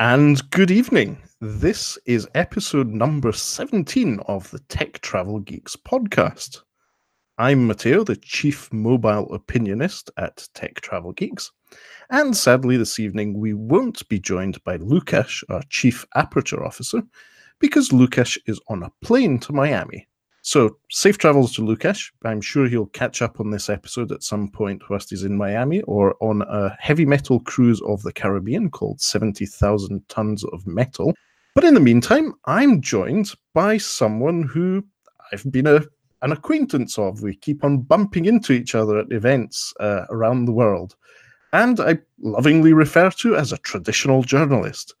And good evening. This is episode number 17 of the Tech Travel Geeks podcast. I'm Matteo, the chief mobile opinionist at Tech Travel Geeks. And sadly, this evening we won't be joined by Lukasz, our chief aperture officer, because Lukasz is on a plane to Miami. So, safe travels to Lukasz. I'm sure he'll catch up on this episode at some point whilst he's in Miami or on a heavy metal cruise of the Caribbean called 70,000 Tons of Metal. But in the meantime, I'm joined by someone who I've been a, an acquaintance of. We keep on bumping into each other at events uh, around the world. And I lovingly refer to as a traditional journalist.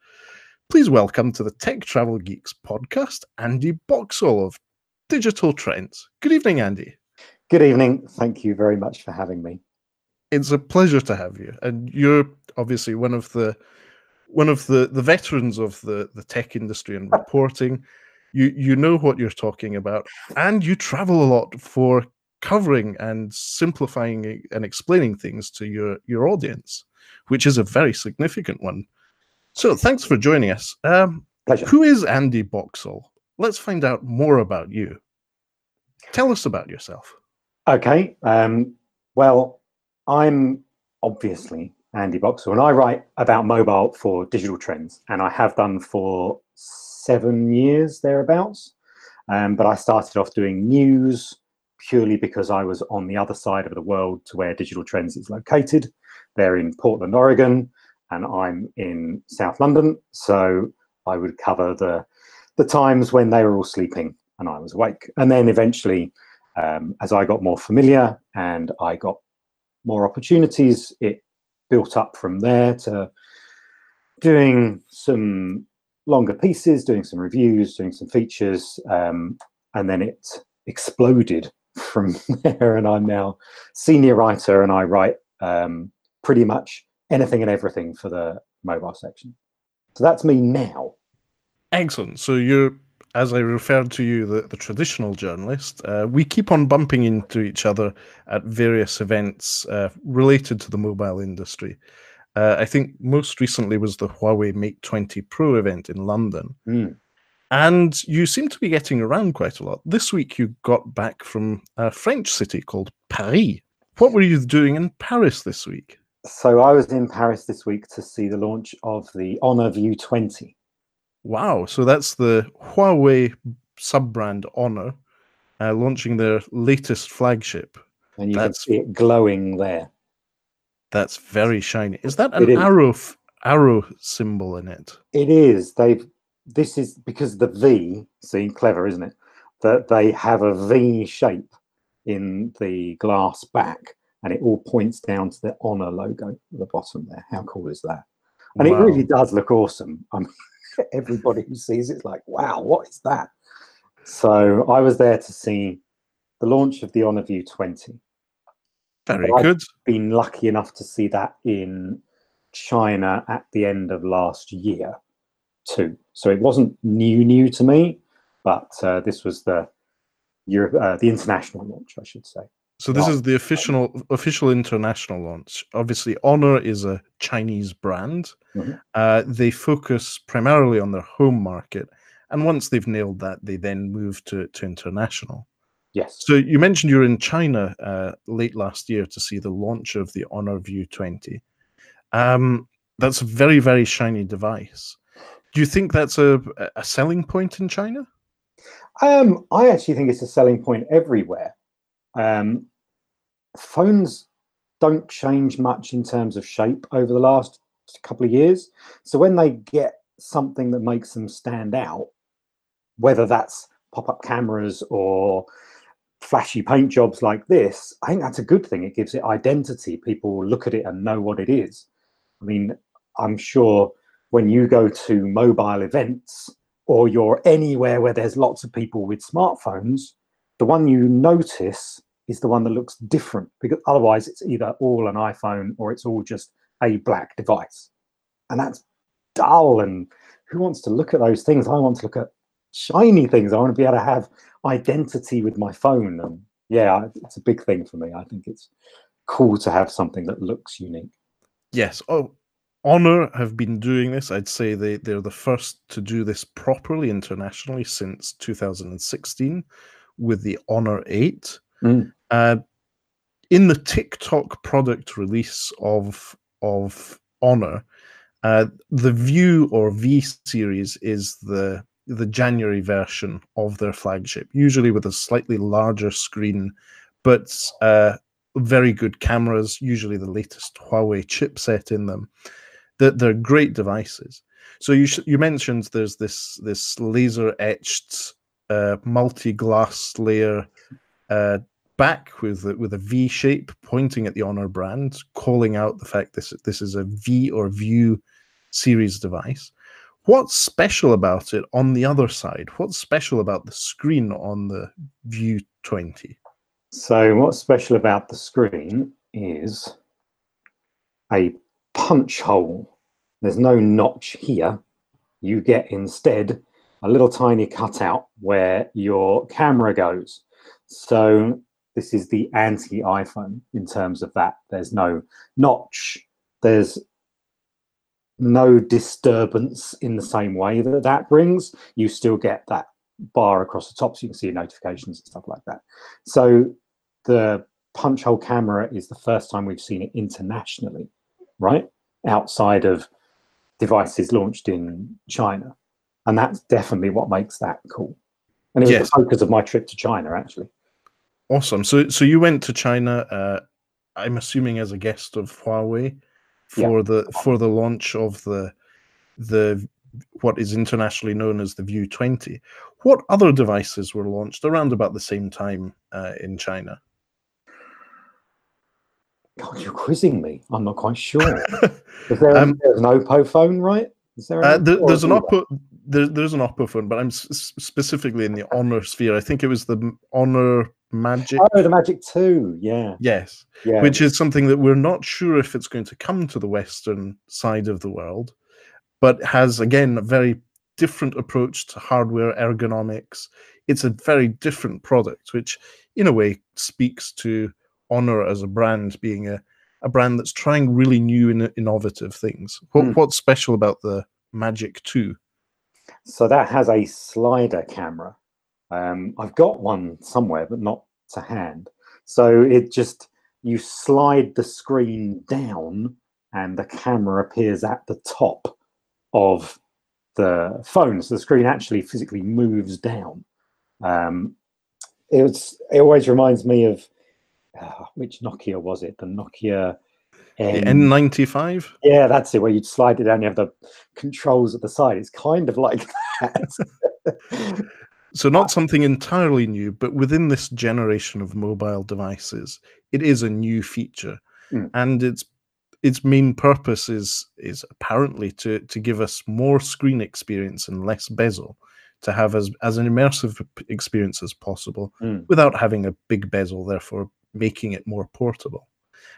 Please welcome to the Tech Travel Geeks podcast, Andy Boxall of Digital Trends. Good evening, Andy. Good evening. Thank you very much for having me. It's a pleasure to have you. And you're obviously one of the one of the, the veterans of the, the tech industry and reporting. You you know what you're talking about, and you travel a lot for covering and simplifying and explaining things to your your audience, which is a very significant one. So thanks for joining us. Um, Pleasure. Who is Andy Boxall? Let's find out more about you. Tell us about yourself. Okay. Um, well, I'm obviously Andy Boxall, and I write about mobile for Digital Trends, and I have done for seven years thereabouts. Um, but I started off doing news purely because I was on the other side of the world to where Digital Trends is located. They're in Portland, Oregon, and I'm in South London. So I would cover the the times when they were all sleeping and I was awake. And then eventually, um, as I got more familiar and I got more opportunities, it built up from there to doing some longer pieces, doing some reviews, doing some features, um, and then it exploded from there. And I'm now senior writer, and I write um, pretty much anything and everything for the mobile section. So that's me now. Excellent. So you're, as I referred to you, the, the traditional journalist. Uh, we keep on bumping into each other at various events uh, related to the mobile industry. Uh, I think most recently was the Huawei Mate 20 Pro event in London. Mm. And you seem to be getting around quite a lot. This week you got back from a French city called Paris. What were you doing in Paris this week? So I was in Paris this week to see the launch of the Honor View 20. Wow. So that's the Huawei sub brand Honor uh, launching their latest flagship. And you That's- can see it glowing there. That's very shiny. Is that an arrow f- arrow symbol in it? It is. They've. This is because the V. See, clever, isn't it? That they have a V shape in the glass back, and it all points down to the Honor logo at the bottom there. How cool is that? And Wow. it really does look awesome. I mean, everybody who sees it's like, wow, what is that? So I was there to see the launch of the Honor View 20. Very Right. good. Been lucky enough to see that in China at the end of last year too. So it wasn't new new to me, but uh, this was the Europe, uh, the international launch, I should say. So this Wow. is the official official international launch. Obviously, Honor is a Chinese brand. Mhm. Uh, they focus primarily on their home market, and once they've nailed that, they then move to to international. Yes. So you mentioned you were in China uh, late last year to see the launch of the Honor View 20. Um, that's a very very shiny device. Do you think that's a a selling point in China? Um, I actually think it's a selling point everywhere. Um, phones don't change much in terms of shape over the last couple of years. So when they get something that makes them stand out, whether that's pop-up cameras or flashy paint jobs like this, I think that's a good thing. It gives it identity. People look at it and know what it is. I mean, I'm sure when you go to mobile events or you're anywhere where there's lots of people with smartphones, the one you notice is the one that looks different because otherwise it's either all an iPhone or it's all just a black device. And that's dull. And who wants to look at those things? I want to look at shiny things. I want to be able to have identity with my phone. And yeah, it's a big thing for me. I think it's cool to have something that looks unique. Yes. Oh, Honor have been doing this. I'd say they, they're the first to do this properly internationally since 2016 with the Honor 8. Mm. Uh, in the tick-tock product release of of Honor, uh, the View or V series is the the January version of their flagship, usually with a slightly larger screen, but uh, very good cameras, usually the latest Huawei chipset in them. They're, they're great devices. So you sh- you mentioned there's this this laser etched uh, multi glass layer uh, back with a, with a V shape pointing at the Honor brand, calling out the fact this this is a V or View series device. What's special about it on the other side? What's special about the screen on the View 20? So, what's special about the screen is a punch hole. There's no notch here. You get instead a little tiny cutout where your camera goes. So, this is the anti iPhone in terms of that. There's no notch. There's no disturbance in the same way that that brings. You still get that bar across the top so you can see notifications and stuff like that. So the punch hole camera is the first time we've seen it internationally, right? Outside of devices launched in China. And that's definitely what makes that cool. And it was Yes. the focus of my trip to China, actually. Awesome. So so you went to China. Uh, I'm assuming as a guest of Huawei Yeah. for the for the launch of the the what is internationally known as the View 20. What other devices were launched around about the same time uh, in China? God, you're quizzing me. I'm not quite sure. Is there Um, there's an Oppo phone, right? Is there? Uh, there, there's an Oppo. There, there's an Oppo phone, but I'm s- specifically in the Honor sphere. I think it was the Honor Magic. Oh, the Magic Two. Yeah, Yes, yeah. which is something that we're not sure if it's going to come to the Western side of the world, but has again a very different approach to hardware ergonomics. It's a very different product, which in a way speaks to Honor as a brand being a, a brand that's trying really new and innovative things. What, Hmm. What's special about the Magic 2? So that has a slider camera. Um, I've got one somewhere, but not to hand. So it just you slide the screen down, and the camera appears at the top of the phone. So the screen actually physically moves down. Um, it's it always reminds me of uh, which Nokia was it? The Nokia. The N- N95? yeah, that's it. Where you'd slide it down, you have the controls at the side. It's kind of like that. So not something entirely new, but within this generation of mobile devices, it is a new feature, Mm. and its its main purpose is is apparently to to give us more screen experience and less bezel, to have as as an immersive experience as possible Mm. without having a big bezel, therefore making it more portable.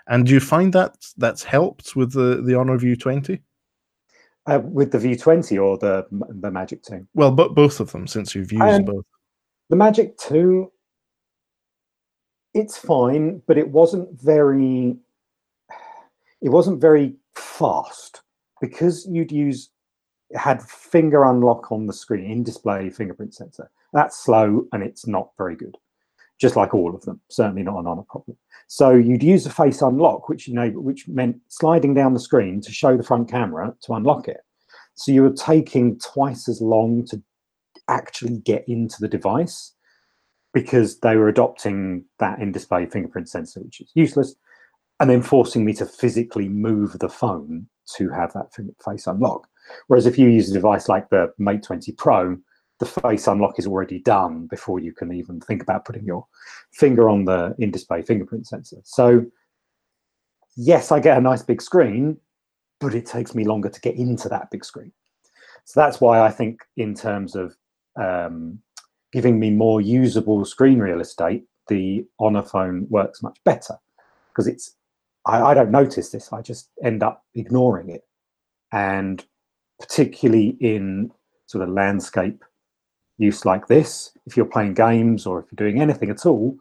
And do you find that that's helped with the the Honor View 20? Uh, with the V20 or the the Magic 2. Well, but both of them, since you've used Um, both. The Magic 2, it's fine, but it wasn't very. It wasn't very fast because you'd use it had finger unlock on the screen in display fingerprint sensor. That's slow and it's not very good. Just like all of them, certainly not an honor problem. So you'd use a face unlock, which you know, which meant sliding down the screen to show the front camera to unlock it. So you were taking twice as long to actually get into the device because they were adopting that in-display fingerprint sensor, which is useless, and then forcing me to physically move the phone to have that face unlock. Whereas if you use a device like the Mate 20 Pro, the face unlock is already done before you can even think about putting your finger on the in-display fingerprint sensor. So yes, I get a nice big screen, but it takes me longer to get into that big screen. So that's why I think in terms of um, giving me more usable screen real estate, the Honor phone works much better because it's I, I don't notice this. I just end up ignoring it, and particularly in sort of landscape use like this, if you're playing games or if you're doing anything at all,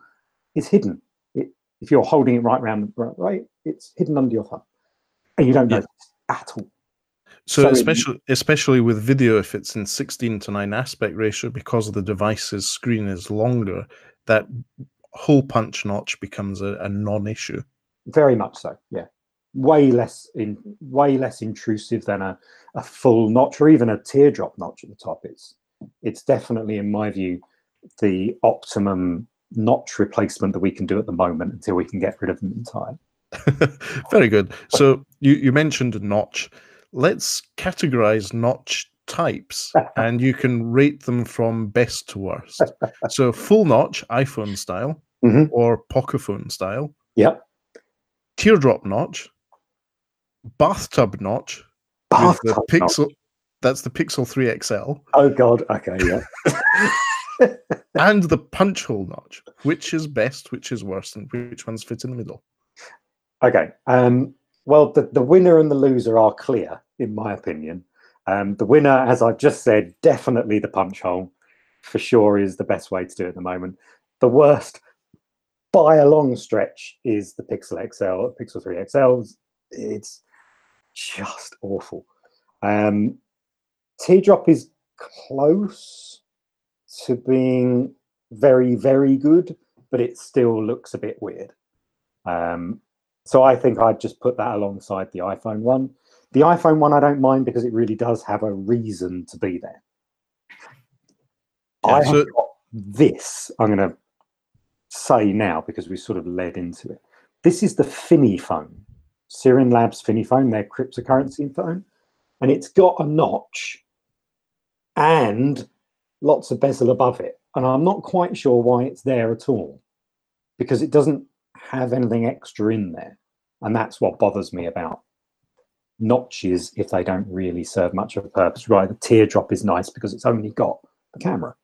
it's hidden. It, if you're holding it right around the right, it's hidden under your thumb, and you don't Yeah. at all. So, So it- especially especially with video, if it's in sixteen to nine aspect ratio, because the device's screen is longer, that hole punch notch becomes a, a non-issue. Very much so. Yeah, way less in way less intrusive than a, a full notch or even a teardrop notch at the top. It's it's definitely, in my view, the optimum notch replacement that we can do at the moment until we can get rid of them entirely. Very good. So you, you mentioned a notch. Let's categorize notch types and you can rate them from best to worst. So full notch, iPhone style, Mhm. or Pocophone style, Yep. teardrop notch, bathtub notch, with Bathtub the notch. Pixel. That's the Pixel 3 XL Oh God. Okay. Yeah. and the punch hole notch. Which is best, which is worst, and which ones fit in the middle? Okay. Um, well, the, the winner and the loser are clear, in my opinion. Um, the winner, as I've just said, definitely the punch hole for sure is the best way to do it at the moment. The worst, by a long stretch, is the Pixel XL, Pixel 3 XLs. It's just awful. Um, Teardrop is close to being very, very good, but it still looks a bit weird. Um, so I think I'd just put that alongside the iPhone one. The iPhone one I don't mind because it really does have a reason to be there. Yeah, I so- this. I'm going to say now because we sort of led into it. This is the Finney phone, Sirin Labs Finney phone, their cryptocurrency phone, and it's got a notch and lots of bezel above it. And I'm not quite sure why it's there at all because it doesn't have anything extra in there. And that's what bothers me about notches if they don't really serve much of a purpose. Right, the teardrop is nice because it's only got the camera,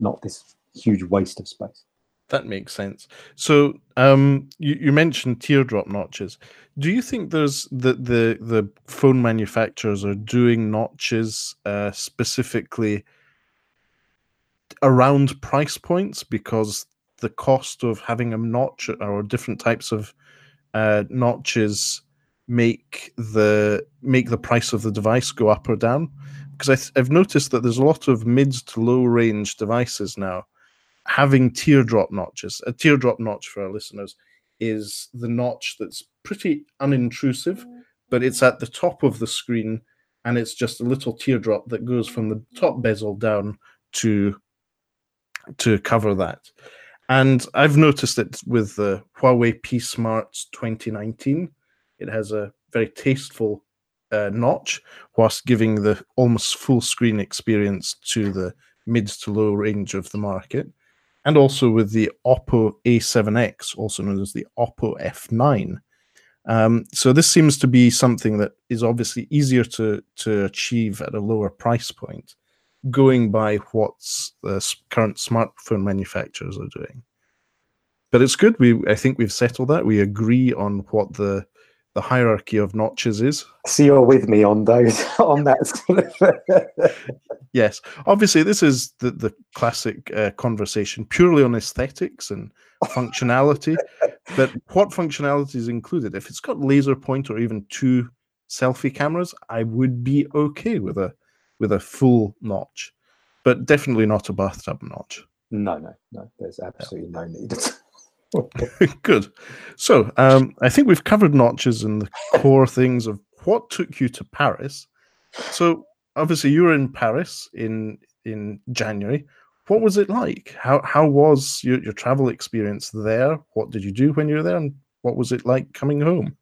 not this huge waste of space. That makes sense. So, um, you, you mentioned teardrop notches. Do you think there's the the the phone manufacturers are doing notches uh, specifically around price points because the cost of having a notch or different types of uh, notches make the make the price of the device go up or down? Because th- I've noticed that there's a lot of mid to low range devices now having teardrop notches. A teardrop notch for our listeners is the notch that's pretty unintrusive, but it's at the top of the screen and it's just a little teardrop that goes from the top bezel down to to cover that. And I've noticed it with the Huawei P Smarts 2019. It has a very tasteful uh, notch, whilst giving the almost full screen experience to the mid to low range of the market and also with the Oppo A7X, also known as the Oppo F9. Um, so this seems to be something that is obviously easier to to achieve at a lower price point, going by what the current smartphone manufacturers are doing. But it's good. We I think we've settled that. We agree on what the the hierarchy of notches is. So you're with me on those on that sort of Yes, obviously this is the the classic uh, conversation purely on aesthetics and functionality. but what functionality is included? If it's got laser point or even two selfie cameras, I would be okay with a with a full notch, but definitely not a bathtub notch. No, no, no. There's absolutely no need. Good. So um, I think we've covered notches and the core things of what took you to Paris. So obviously you were in Paris in in January. What was it like? How how was your, your travel experience there? What did you do when you were there, and what was it like coming home?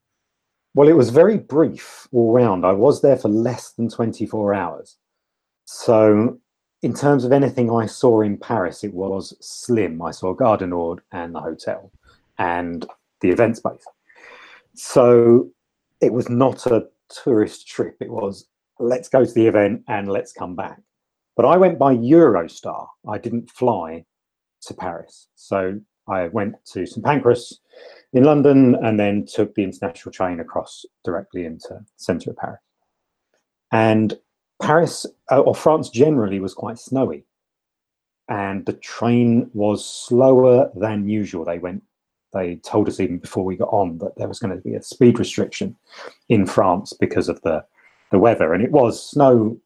Well, it was very brief all round. I was there for less than 24 hours. So, in terms of anything I saw in Paris, it was slim. I saw Gare du Nord and the hotel and the event space. So, it was not a tourist trip. It was let's go to the event and let's come back. But I went by Eurostar. I didn't fly to Paris. So, I went to St Pancras in London and then took the international train across directly into centre of Paris. And Paris uh, or France generally was quite snowy, and the train was slower than usual. They went. They told us even before we got on that there was going to be a speed restriction in France because of the the weather, and it was snow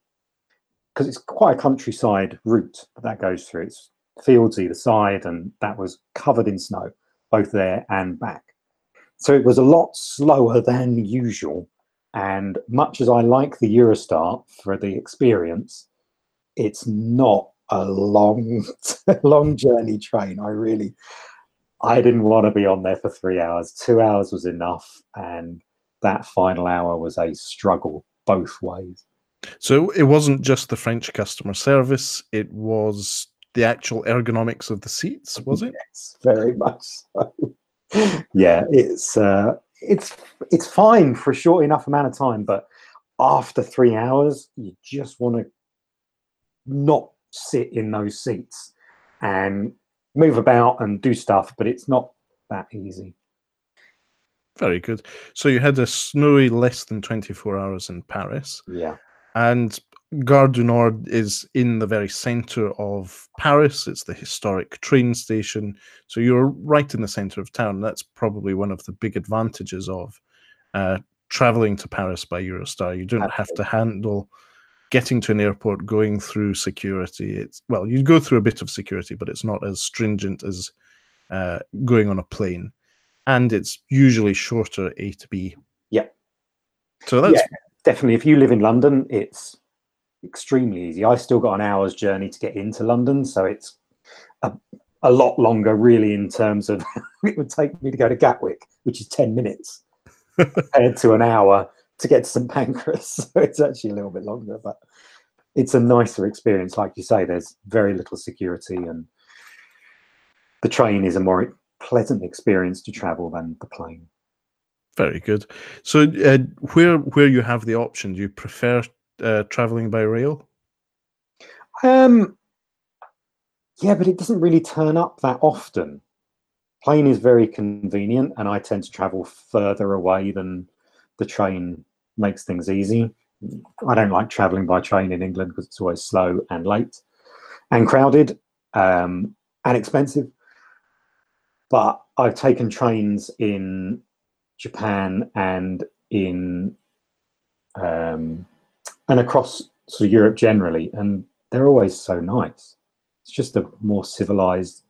because it's quite a countryside route that, that goes through. It's fields either side, and that was covered in snow, both there and back. So it was a lot slower than usual. And much as I like the Eurostar for the experience, it's not a long, long journey train. I really, I didn't want to be on there for three hours. Two hours was enough, and that final hour was a struggle both ways. So it wasn't just the French customer service; it was the actual ergonomics of the seats, was it? Yes, very much so. yeah, it's uh, it's it's fine for a short enough amount of time, but after three hours, you just want to not sit in those seats and move about and do stuff, but it's not that easy. Very good. So you had a snowy less than 24 hours in Paris. Yeah. And Gare du Nord is in the very center of Paris. It's the historic train station. So you're right in the center of town. That's probably one of the big advantages of uh, traveling to Paris by Eurostar. You don't have to handle getting to an airport, going through security. It's well, you go through a bit of security, but it's not as stringent as uh, going on a plane. And it's usually shorter A to B. Yeah. So that's yeah, definitely if you live in London, it's extremely easy. I still got an hour's journey to get into London, so it's a, a lot longer, really, in terms of it would take me to go to Gatwick, which is 10 minutes, compared to an hour to get to St Pancras. So it's actually a little bit longer, but it's a nicer experience. Like you say, there's very little security, and the train is a more pleasant experience to travel than the plane. Very good. So, uh, where where you have the option, do you prefer uh, traveling by rail? Um, yeah, but it doesn't really turn up that often. Plane is very convenient, and I tend to travel further away than the train makes things easy. I don't like traveling by train in England because it's always slow and late and crowded um, and expensive. But I've taken trains in Japan and in um, and across sort of Europe generally, and they're always so nice. It's just a more civilized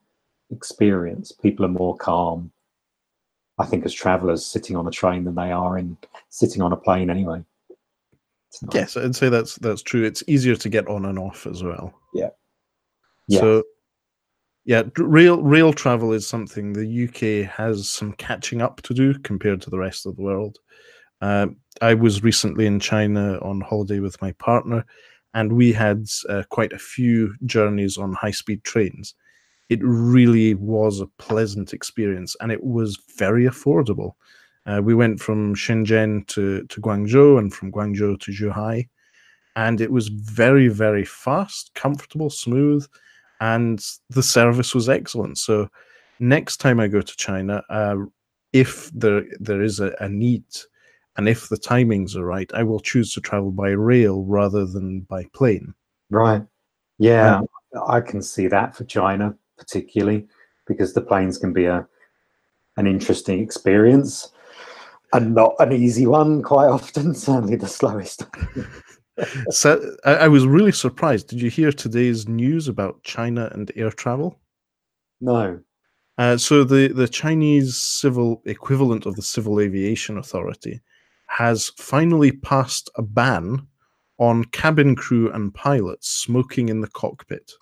experience. People are more calm. I think as travelers sitting on a train than they are in sitting on a plane anyway. Nice. Yes, I'd say that's that's true. It's easier to get on and off as well. Yeah. yeah. So yeah, rail rail travel is something the UK has some catching up to do compared to the rest of the world. Uh, I was recently in China on holiday with my partner, and we had uh, quite a few journeys on high speed trains. It really was a pleasant experience, and it was very affordable. Uh, we went from Shenzhen to, to Guangzhou and from Guangzhou to Zhuhai, and it was very, very fast, comfortable, smooth, and the service was excellent. So, next time I go to China, uh, if there there is a, a need and if the timings are right, I will choose to travel by rail rather than by plane. Right. Yeah, um, I can see that for China, particularly because the planes can be a an interesting experience and not an easy one quite often, certainly the slowest. so I, I, was really surprised. Did you hear today's news about China and air travel? No. Uh, so the, the Chinese civil equivalent of the Civil Aviation Authority has finally passed a ban on cabin crew and pilots smoking in the cockpit.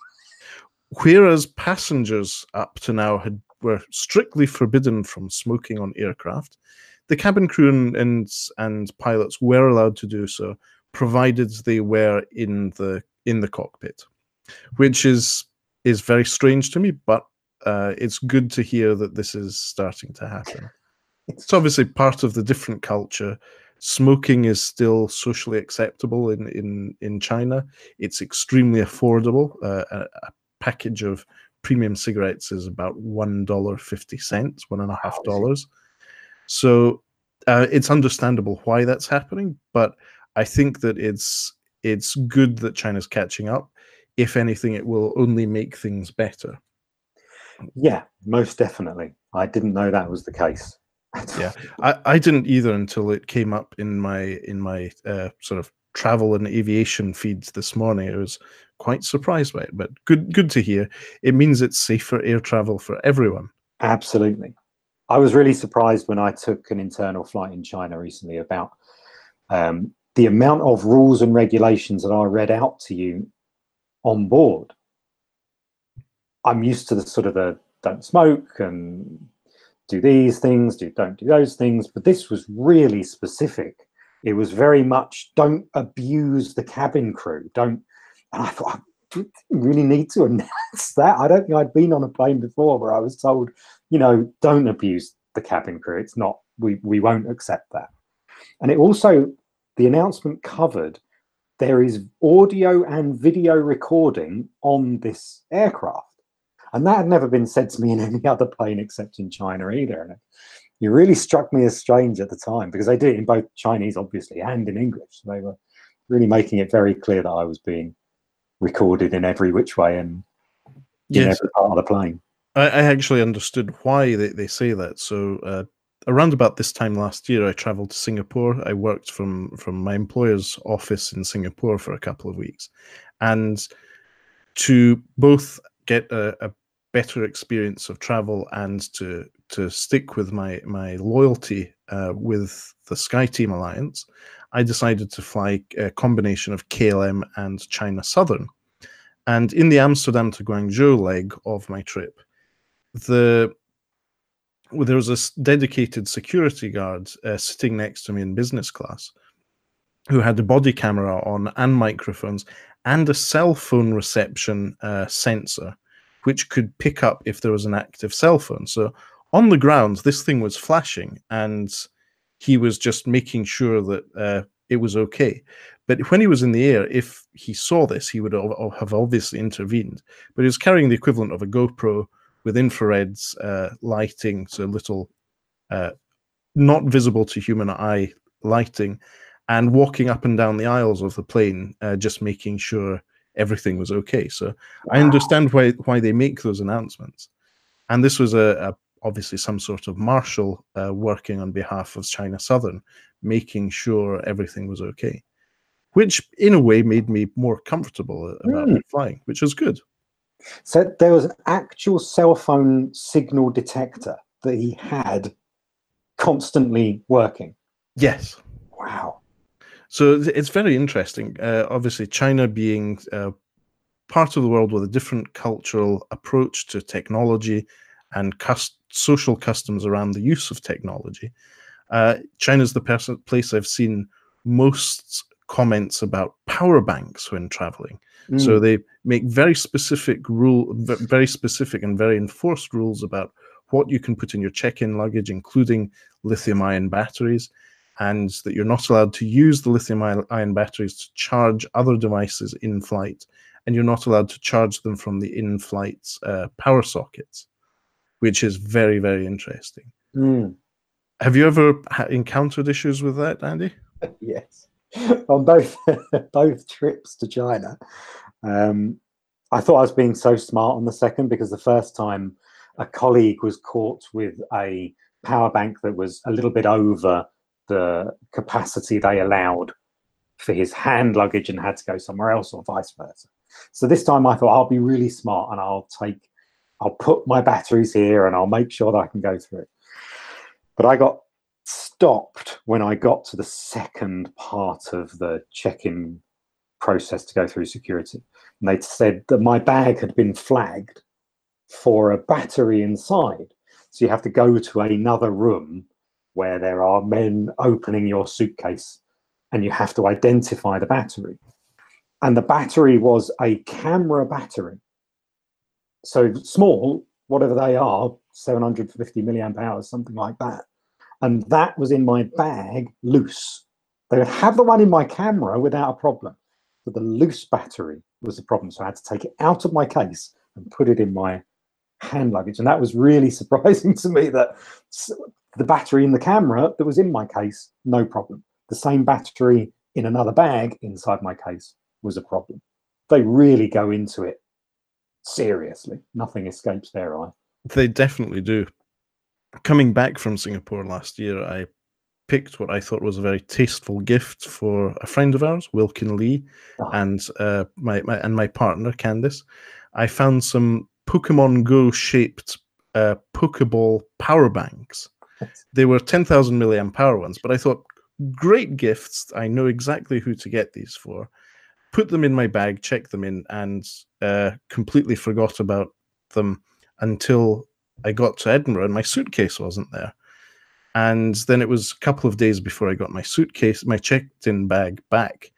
Whereas passengers up to now had were strictly forbidden from smoking on aircraft, the cabin crew and, and, and pilots were allowed to do so, provided they were in the in the cockpit, which is is very strange to me, but uh, it's good to hear that this is starting to happen. It's obviously part of the different culture. Smoking is still socially acceptable in, in, in China. It's extremely affordable. Uh, a, a, package of premium cigarettes is about one dollar fifty cents, one and a half dollars. So uh, it's understandable why that's happening, but I think that it's it's good that China's catching up. If anything, it will only make things better. Yeah, most definitely. I didn't know that was the case yeah, I, I didn't either until it came up in my in my uh, sort of travel and aviation feeds this morning. I was quite surprised by it, but good good to hear. It means it's safer air travel for everyone. Absolutely. I was really surprised when I took an internal flight in China recently about um, the amount of rules and regulations that I read out to you on board. I'm used to the sort of the don't smoke and do these things, do don't do those things, but this was really specific. It was very much don't abuse the cabin crew. Don't. And I thought I really need to announce that. I don't think I'd been on a plane before where I was told, you know, don't abuse the cabin crew. It's not. We we won't accept that. And it also the announcement covered there is audio and video recording on this aircraft. And that had never been said to me in any other plane except in China either. And it really struck me as strange at the time because they did it in both Chinese, obviously, and in English. They were really making it very clear that I was being recorded in every which way and in yes. every part of the plane. I, I actually understood why they, they say that. So uh, around about this time last year, I traveled to Singapore. I worked from from my employer's office in Singapore for a couple of weeks, and to both get a, a better experience of travel and to to stick with my my loyalty uh, with the SkyTeam Alliance, I decided to fly a combination of KLM and China Southern. And in the Amsterdam to Guangzhou leg of my trip, the well, there was a dedicated security guard uh, sitting next to me in business class who had a body camera on and microphones and a cell phone reception uh, sensor which could pick up if there was an active cell phone. So on the ground this thing was flashing and he was just making sure that uh, it was okay. But when he was in the air if he saw this he would have obviously intervened. But he was carrying the equivalent of a gopro with infrared uh, lighting, so little uh, not visible to human eye lighting, and walking up and down the aisles of the plane, uh, just making sure everything was okay. So wow. I understand why why they make those announcements, and this was a, a obviously some sort of marshal uh, working on behalf of China Southern, making sure everything was okay, which in a way made me more comfortable about mm. flying, which was good. So there was an actual cell phone signal detector that he had constantly working. Yes. Wow. So it's very interesting. Uh, obviously, China being uh, part of the world with a different cultural approach to technology and cust- social customs around the use of technology. Uh, China's the pers- place I've seen most comments about power banks when traveling. Mm. So they make very specific rule, very specific and very enforced rules about what you can put in your check-in luggage, including lithium-ion batteries, and that you're not allowed to use the lithium-ion batteries to charge other devices in flight, and you're not allowed to charge them from the in-flight uh, power sockets, which is very, very interesting. Mm. Have you ever encountered issues with that, Andy? yes. on both both trips to China. Um, I thought I was being so smart on the second because the first time a colleague was caught with a power bank that was a little bit over the capacity they allowed for his hand luggage and had to go somewhere else or vice versa. So this time I thought I'll be really smart and I'll take I'll put my batteries here and I'll make sure that I can go through it. But I got stopped when I got to the second part of the check-in process to go through security. And they said that my bag had been flagged for a battery inside. So you have to go to another room where there are men opening your suitcase and you have to identify the battery. And the battery was a camera battery. So small, whatever they are, 750 milliamp hours, something like that and that was in my bag loose. They would have the one in my camera without a problem, but the loose battery was the problem. So I had to take it out of my case and put it in my hand luggage. And that was really surprising to me that the battery in the camera that was in my case, no problem. The same battery in another bag inside my case was a problem. They really go into it seriously. Nothing escapes their eye. They definitely do coming back from Singapore last year, I picked what I thought was a very tasteful gift for a friend of ours, Wilkin Lee, Oh. and uh, my, my and my partner Candice. I found some Pokemon Go shaped uh, Pokeball power banks. They were ten thousand milliamp hour ones, but I thought great gifts. I know exactly who to get these for. Put them in my bag, checked them in, and uh, completely forgot about them until I got to Edinburgh and my suitcase wasn't there. And then it was a couple of days before I got my suitcase, my checked-in bag back,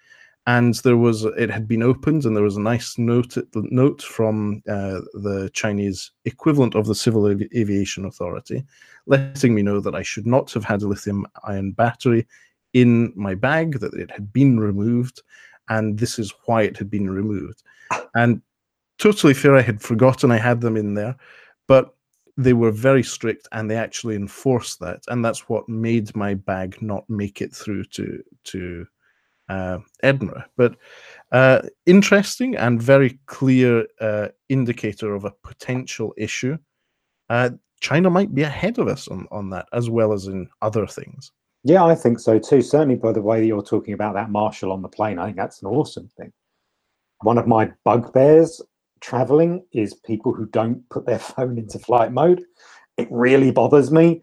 and there was it had been opened, and there was a nice note note from uh, the Chinese equivalent of the Civil Aviation Authority, letting me know that I should not have had a lithium-ion battery in my bag, that it had been removed, and this is why it had been removed. And totally fair, I had forgotten I had them in there, but they were very strict and they actually enforced that and that's what made my bag not make it through to to edinburgh but uh, interesting and very clear uh, indicator of a potential issue uh, china might be ahead of us on, on that as well as in other things Yeah, I think so too. Certainly by the way you're talking about that marshal on the plane, I think that's an awesome thing. One of my bugbears traveling is people who don't put their phone into flight mode. It really bothers me.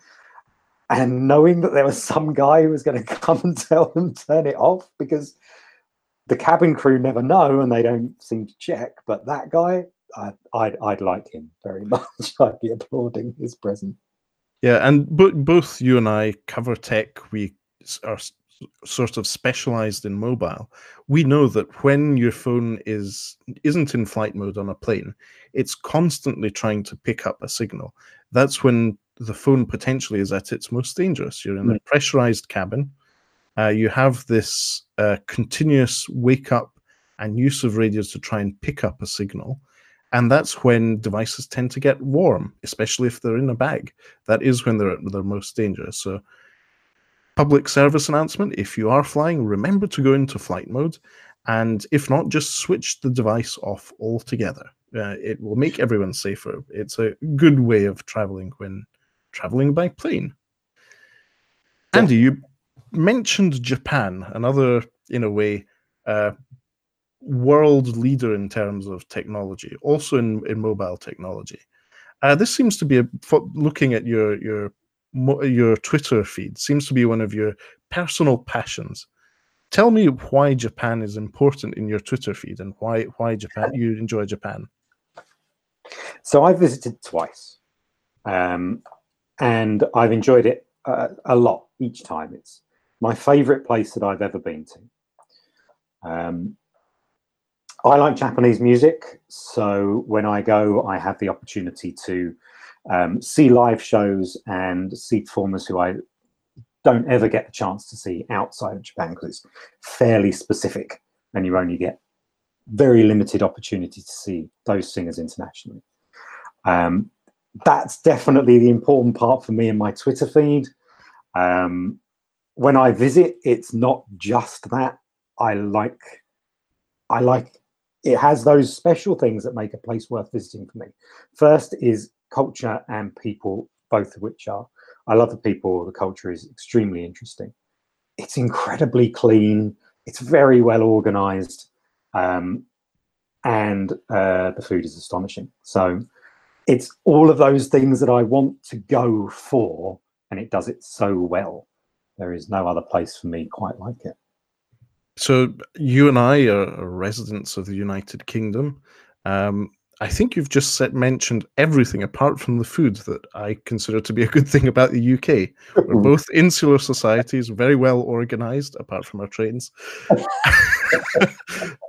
And knowing that there was some guy who was going to come and tell them turn it off because the cabin crew never know and they don't seem to check. But that guy, I, I'd, I'd like him very much. I'd be applauding his presence. Yeah, and bo- both you and I cover tech. We are sort of specialized in mobile. We know that when your phone is isn't in flight mode on a plane, it's constantly trying to pick up a signal. That's when the phone potentially is at its most dangerous. You're in a pressurized cabin. Uh, you have this uh, continuous wake up and use of radios to try and pick up a signal. And that's when devices tend to get warm, especially if they're in a bag. That is when they're at their most dangerous. So, public service announcement if you are flying, remember to go into flight mode. And if not, just switch the device off altogether. Uh, it will make everyone safer. It's a good way of traveling when traveling by plane. Andy, you mentioned Japan, another, in a way, uh, world leader in terms of technology, also in, in mobile technology. Uh, this seems to be a, looking at your your your Twitter feed seems to be one of your personal passions. Tell me why Japan is important in your Twitter feed and why why Japan you enjoy Japan. So I visited twice, um, and I've enjoyed it uh, a lot each time. It's my favourite place that I've ever been to. Um, I like Japanese music, so when I go, I have the opportunity to um, see live shows and see performers who I don't ever get the chance to see outside of Japan because it's fairly specific, and you only get very limited opportunity to see those singers internationally. Um, that's definitely the important part for me in my Twitter feed. Um, when I visit, it's not just that. I like, I like. It has those special things that make a place worth visiting for me. First is culture and people, both of which are. I love the people. The culture is extremely interesting. It's incredibly clean. It's very well organized um, and uh, the food is astonishing. So it's all of those things that I want to go for, and it does it so well. There is no other place for me quite like it. So you and I are residents of the United Kingdom. Um, I think you've just said, mentioned everything apart from the food that I consider to be a good thing about the UK. We're both insular societies, very well organized, apart from our trains.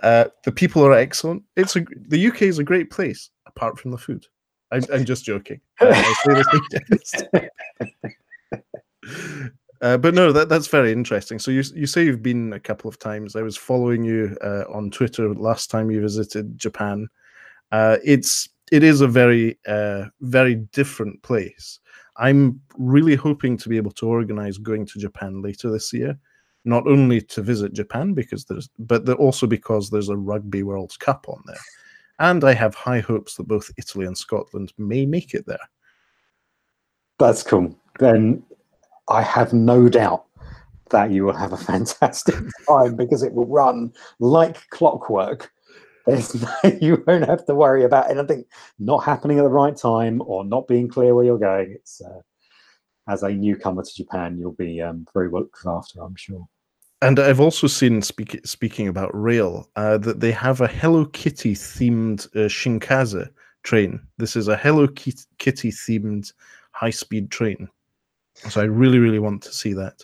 uh, the people are excellent. It's a the UK is a great place, apart from the food. I'm, I'm just joking. Uh. Uh, but no, that that's very interesting. So you you say you've been a couple of times. I was following you uh, on Twitter last time you visited Japan. Uh, it's it is a very uh, very different place. I'm really hoping to be able to organize going to Japan later this year, not only to visit Japan because there's, but also because there's a Rugby World Cup on there, and I have high hopes that both Italy and Scotland may make it there. That's cool. Then I have no doubt that you will have a fantastic time because it will run like clockwork. You won't have to worry about anything not happening at the right time or not being clear where you're going. It's uh, as a newcomer to Japan, you'll be um, very well looked after, I'm sure. And I've also seen, speak, speaking about rail, uh, that they have a Hello Kitty themed uh, train. This is a Hello Kitty themed high speed train. So I really, really want to see that.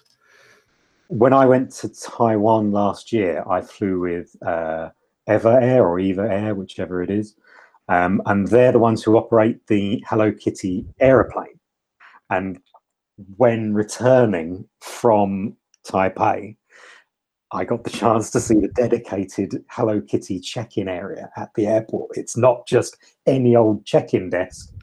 When I went to Taiwan last year, I flew with uh, Eva Air or Eva Air, whichever it is. Um, and they're the ones who operate the Hello Kitty aeroplane. And when returning from Taipei, I got the chance to see the dedicated Hello Kitty check-in area at the airport. It's not just any old check-in desk.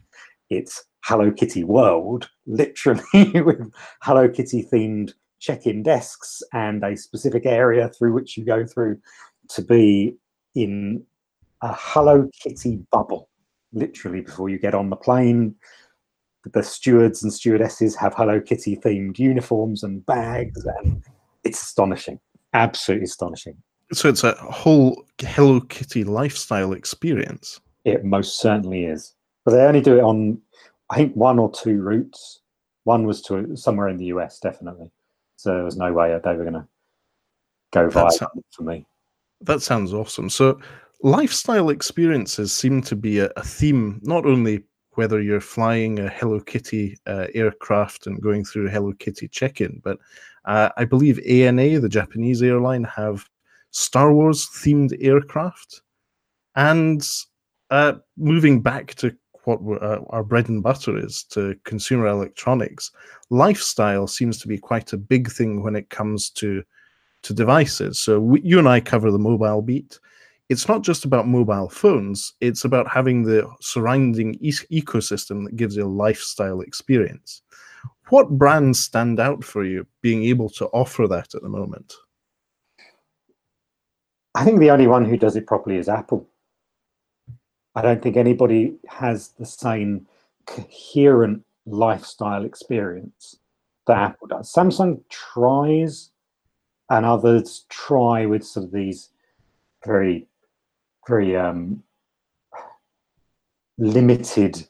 It's Hello Kitty World, literally with Hello Kitty themed check-in desks and a specific area through which you go through to be in a Hello Kitty bubble, literally before you get on the plane. The stewards and stewardesses have Hello Kitty themed uniforms and bags, and it's astonishing absolutely astonishing. So it's a whole Hello Kitty lifestyle experience. It most certainly is. But they only do it on, I think, one or two routes. One was to somewhere in the US, definitely. So there was no way they were going to go via for me. That sounds awesome. So lifestyle experiences seem to be a, a theme, not only whether you're flying a Hello Kitty uh, aircraft and going through Hello Kitty check-in, but uh, I believe ANA, the Japanese airline, have Star Wars themed aircraft. And uh, moving back to what uh, our bread and butter is to consumer electronics, lifestyle seems to be quite a big thing when it comes to to devices. So we, you and I cover the mobile beat. It's not just about mobile phones; it's about having the surrounding e- ecosystem that gives you a lifestyle experience. What brands stand out for you being able to offer that at the moment? I think the only one who does it properly is Apple. I don't think anybody has the same coherent lifestyle experience that Apple does. Samsung tries, and others try with some of these very, very um, limited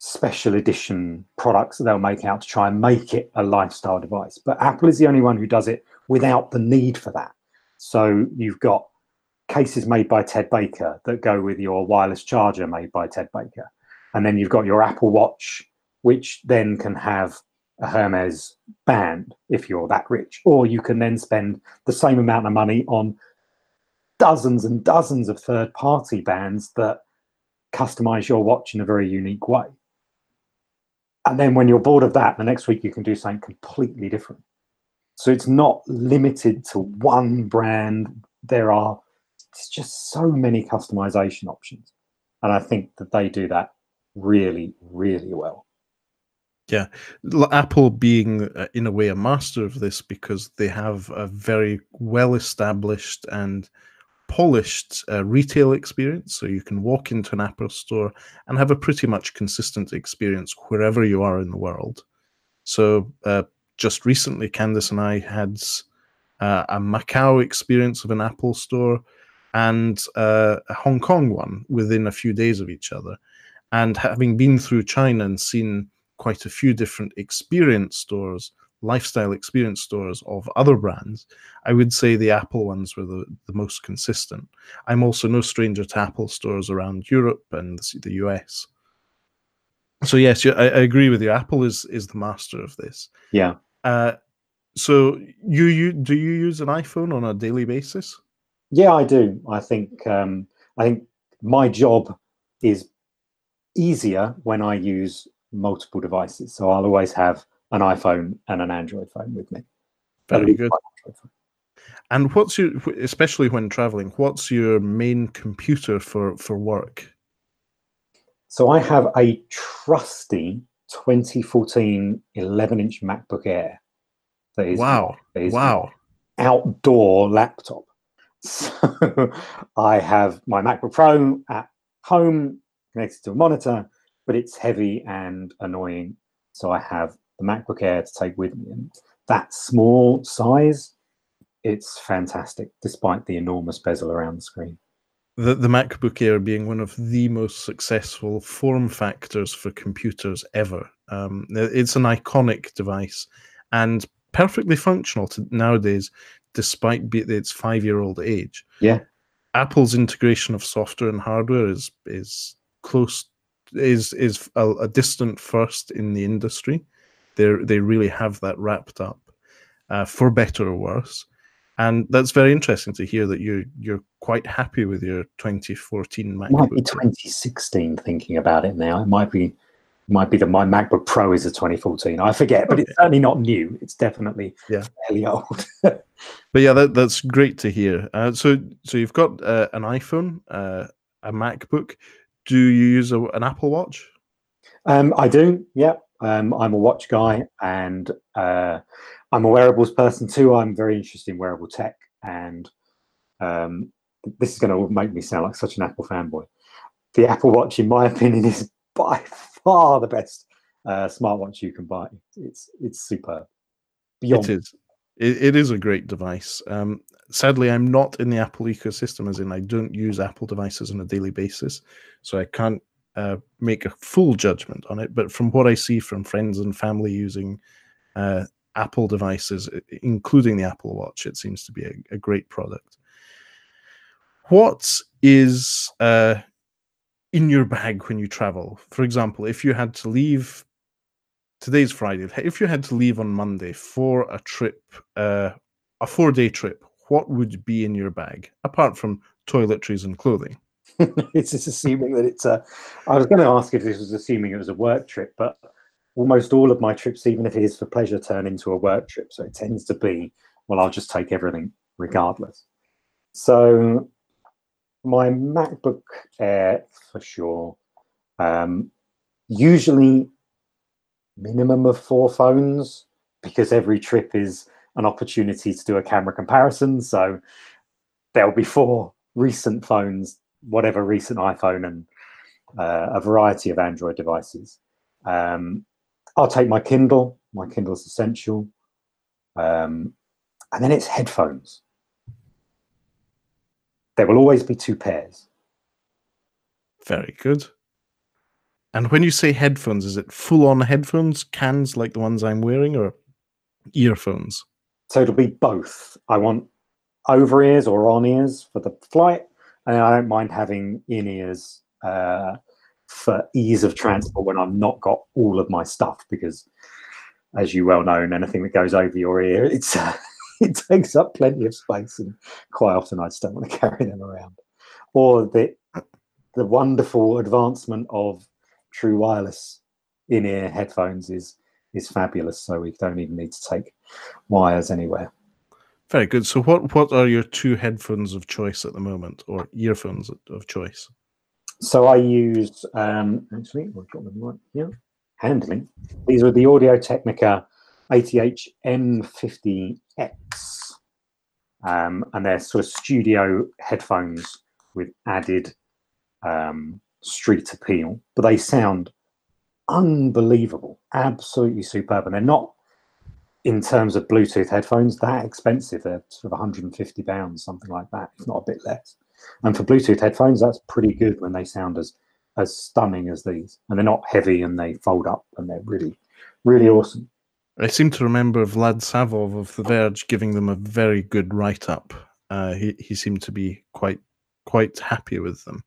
special edition products that they'll make out to try and make it a lifestyle device. But Apple is the only one who does it without the need for that. So you've got cases made by Ted Baker that go with your wireless charger made by Ted Baker. And then you've got your Apple Watch, which then can have a Hermes band if you're that rich. Or you can then spend the same amount of money on dozens and dozens of third party bands that customize your watch in a very unique way and then when you're bored of that the next week you can do something completely different. So it's not limited to one brand. There are it's just so many customization options. And i think that they do that really really well. Yeah. Apple being uh, in a way a master of this because they have a very well established and polished uh, retail experience. So you can walk into an Apple store and have a pretty much consistent experience wherever you are in the world. So uh, just recently, Candice and I had uh, a Macau experience of an Apple store and uh, a Hong Kong one within a few days of each other. And having been through China and seen quite a few different experience stores, lifestyle experience stores of other brands, I would say the Apple ones were the, the most consistent. I'm also no stranger to Apple stores around Europe and the US. So yes, I, I agree with you. Apple is is the master of this. Yeah. Uh, so you you do you use an iPhone on a daily basis? Yeah, I do. I think um, I think my job is easier when I use multiple devices. So I'll always have an iPhone and an Android phone with me. Very good. And what's your, especially when traveling, what's your main computer for for work? So I have a trusty 2014 11 inch MacBook Air. That is wow, that is wow, outdoor laptop. So I have my MacBook Pro at home connected to a monitor, but it's heavy and annoying. So I have the MacBook Air to take with me. And that small size, it's fantastic, despite the enormous bezel around the screen. The, the MacBook Air being one of the most successful form factors for computers ever. Um, it's an iconic device and perfectly functional to nowadays, despite its five year old age. Yeah. Apple's integration of software and hardware is is close is is a, a distant first in the industry. They they really have that wrapped up, uh, for better or worse, and that's very interesting to hear that you you're quite happy with your 2014 MacBook. Might be 2016. Thinking about it now, it might be might be that my MacBook Pro is a 2014. I forget, but it's certainly not new. It's definitely yeah. fairly old. but yeah, that, that's great to hear. Uh, so so you've got uh, an iPhone, uh, a MacBook. Do you use a, an Apple Watch? Um, I do. Yeah, um, I'm a watch guy, and uh, I'm a wearables person too. I'm very interested in wearable tech, and um, this is going to make me sound like such an Apple fanboy. The Apple Watch, in my opinion, is by far the best uh, smartwatch you can buy. It's it's superb. Beyond. It is. It, is a great device. Um, sadly, I'm not in the Apple ecosystem, as in I don't use Apple devices on a daily basis, so I can't uh, make a full judgment on it. But from what I see from friends and family using uh, Apple devices, including the Apple Watch, it seems to be a, a great product. What is uh, in your bag when you travel? For example, if you had to leave today's Friday, if you had to leave on Monday for a trip, uh, a four day trip, what would be in your bag apart from toiletries and clothing? it's just assuming that it's a. I was going to ask if this was assuming it was a work trip, but almost all of my trips, even if it is for pleasure, turn into a work trip. So it tends to be, well, I'll just take everything regardless. So my MacBook Air for sure. Um, usually minimum of four phones because every trip is an opportunity to do a camera comparison. So there'll be four recent phones, whatever recent iPhone and uh, a variety of Android devices. Um, I'll take my Kindle. My Kindle's essential. Um, and then it's headphones. There will always be two pairs. Very good. And when you say headphones, is it full on headphones, cans like the ones I'm wearing, or earphones? So it'll be both. I want over ears or on ears for the flight, and I don't mind having in ears uh, for ease of transport when I've not got all of my stuff because, as you well know, anything that goes over your ear, it's uh, it takes up plenty of space, and quite often I just don't want to carry them around. Or the the wonderful advancement of true wireless in-ear headphones is is fabulous. So we don't even need to take wires anywhere. Very good. So what what are your two headphones of choice at the moment, or earphones of choice? So I use um, actually I've got them right here. Handling. These are the Audio Technica ATH M50X, um, and they're sort of studio headphones with added um, street appeal, but they sound unbelievable, absolutely superb. And they're not, in terms of Bluetooth headphones, that expensive. They're sort of 150 pounds, something like that, if not a bit less. And for Bluetooth headphones, that's pretty good when they sound as as stunning as these. And they're not heavy and they fold up and they're really, really awesome. I seem to remember Vlad Savov of The Verge giving them a very good write up. Uh, he he seemed to be quite quite happy with them.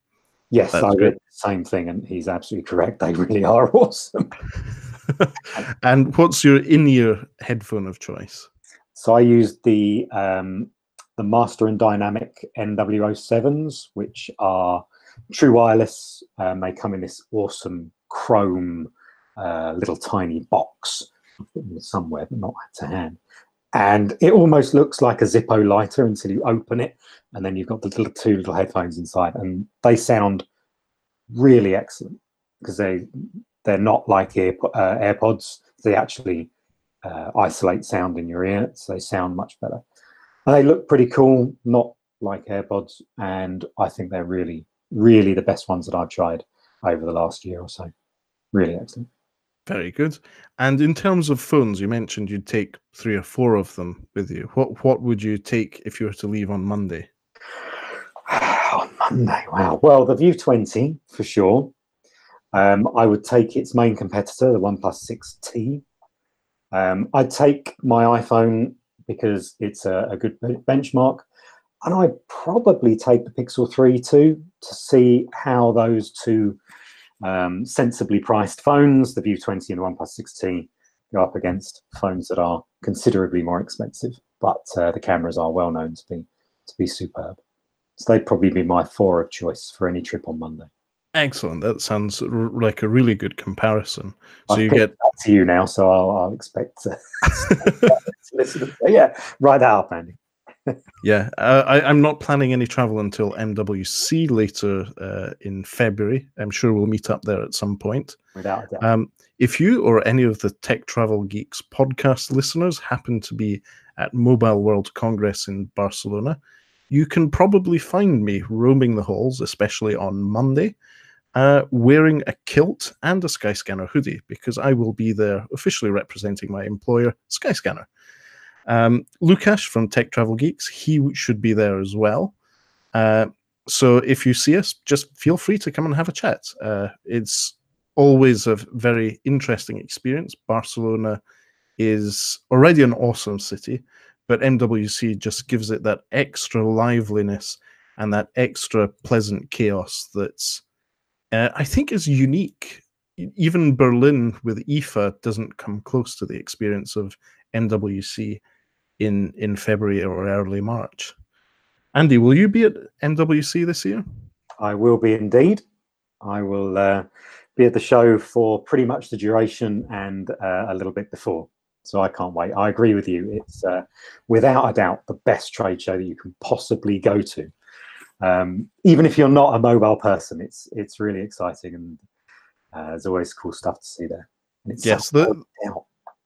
Yes, That's I read the same thing, and he's absolutely correct. They really are awesome. and what's your in-ear headphone of choice? So I used the um, the Master and Dynamic MW07s, which are true wireless. Um, they come in this awesome chrome uh, little tiny box somewhere, but not to hand. And it almost looks like a Zippo lighter until you open it, and then you've got the little two little headphones inside, and they sound really excellent because they they're not like Air, uh, AirPods. They actually uh, isolate sound in your ear, so they sound much better. And they look pretty cool, not like AirPods, and I think they're really, really the best ones that I've tried over the last year or so. Really excellent. Very good. And in terms of phones, you mentioned you'd take three or four of them with you. What what would you take if you were to leave on Monday? on Monday, wow. Well, the View 20 for sure. Um, I would take its main competitor, the OnePlus 6T. Um, I'd take my iPhone because it's a, a good benchmark. And I'd probably take the Pixel 3 too to see how those two um, sensibly priced phones, the View 20 and the OnePlus 6T, go up against phones that are considerably more expensive, but uh, the cameras are well known to be to be superb. So they'd probably be my four of choice for any trip on Monday. Excellent. That sounds r- like a really good comparison. So I've you get to you now, so I'll, I'll expect to, to listen. To, yeah, write that up, Andy. yeah. Uh, I, I'm not planning any travel until MWC later uh, in February. I'm sure we'll meet up there at some point. Without a doubt. Um, if you or any of the Tech Travel Geeks podcast listeners happen to be at Mobile World Congress in Barcelona, you can probably find me roaming the halls, especially on Monday, uh, wearing a kilt and a Skyscanner hoodie because I will be there officially representing my employer, Skyscanner. Um, Lukash from Tech Travel Geeks, he should be there as well. Uh, so if you see us, just feel free to come and have a chat. Uh, it's always a very interesting experience. Barcelona is already an awesome city, but MWC just gives it that extra liveliness and that extra pleasant chaos that's uh, I think is unique. Even Berlin with IFA doesn't come close to the experience of MWC in in February or early March. Andy, will you be at MWC this year? I will be indeed. I will uh, be at the show for pretty much the duration and uh, a little bit before. So I can't wait. I agree with you. It's uh, without a doubt the best trade show that you can possibly go to. Um, even if you're not a mobile person, it's it's really exciting and uh, there's always cool stuff to see there. And it's Yes, the-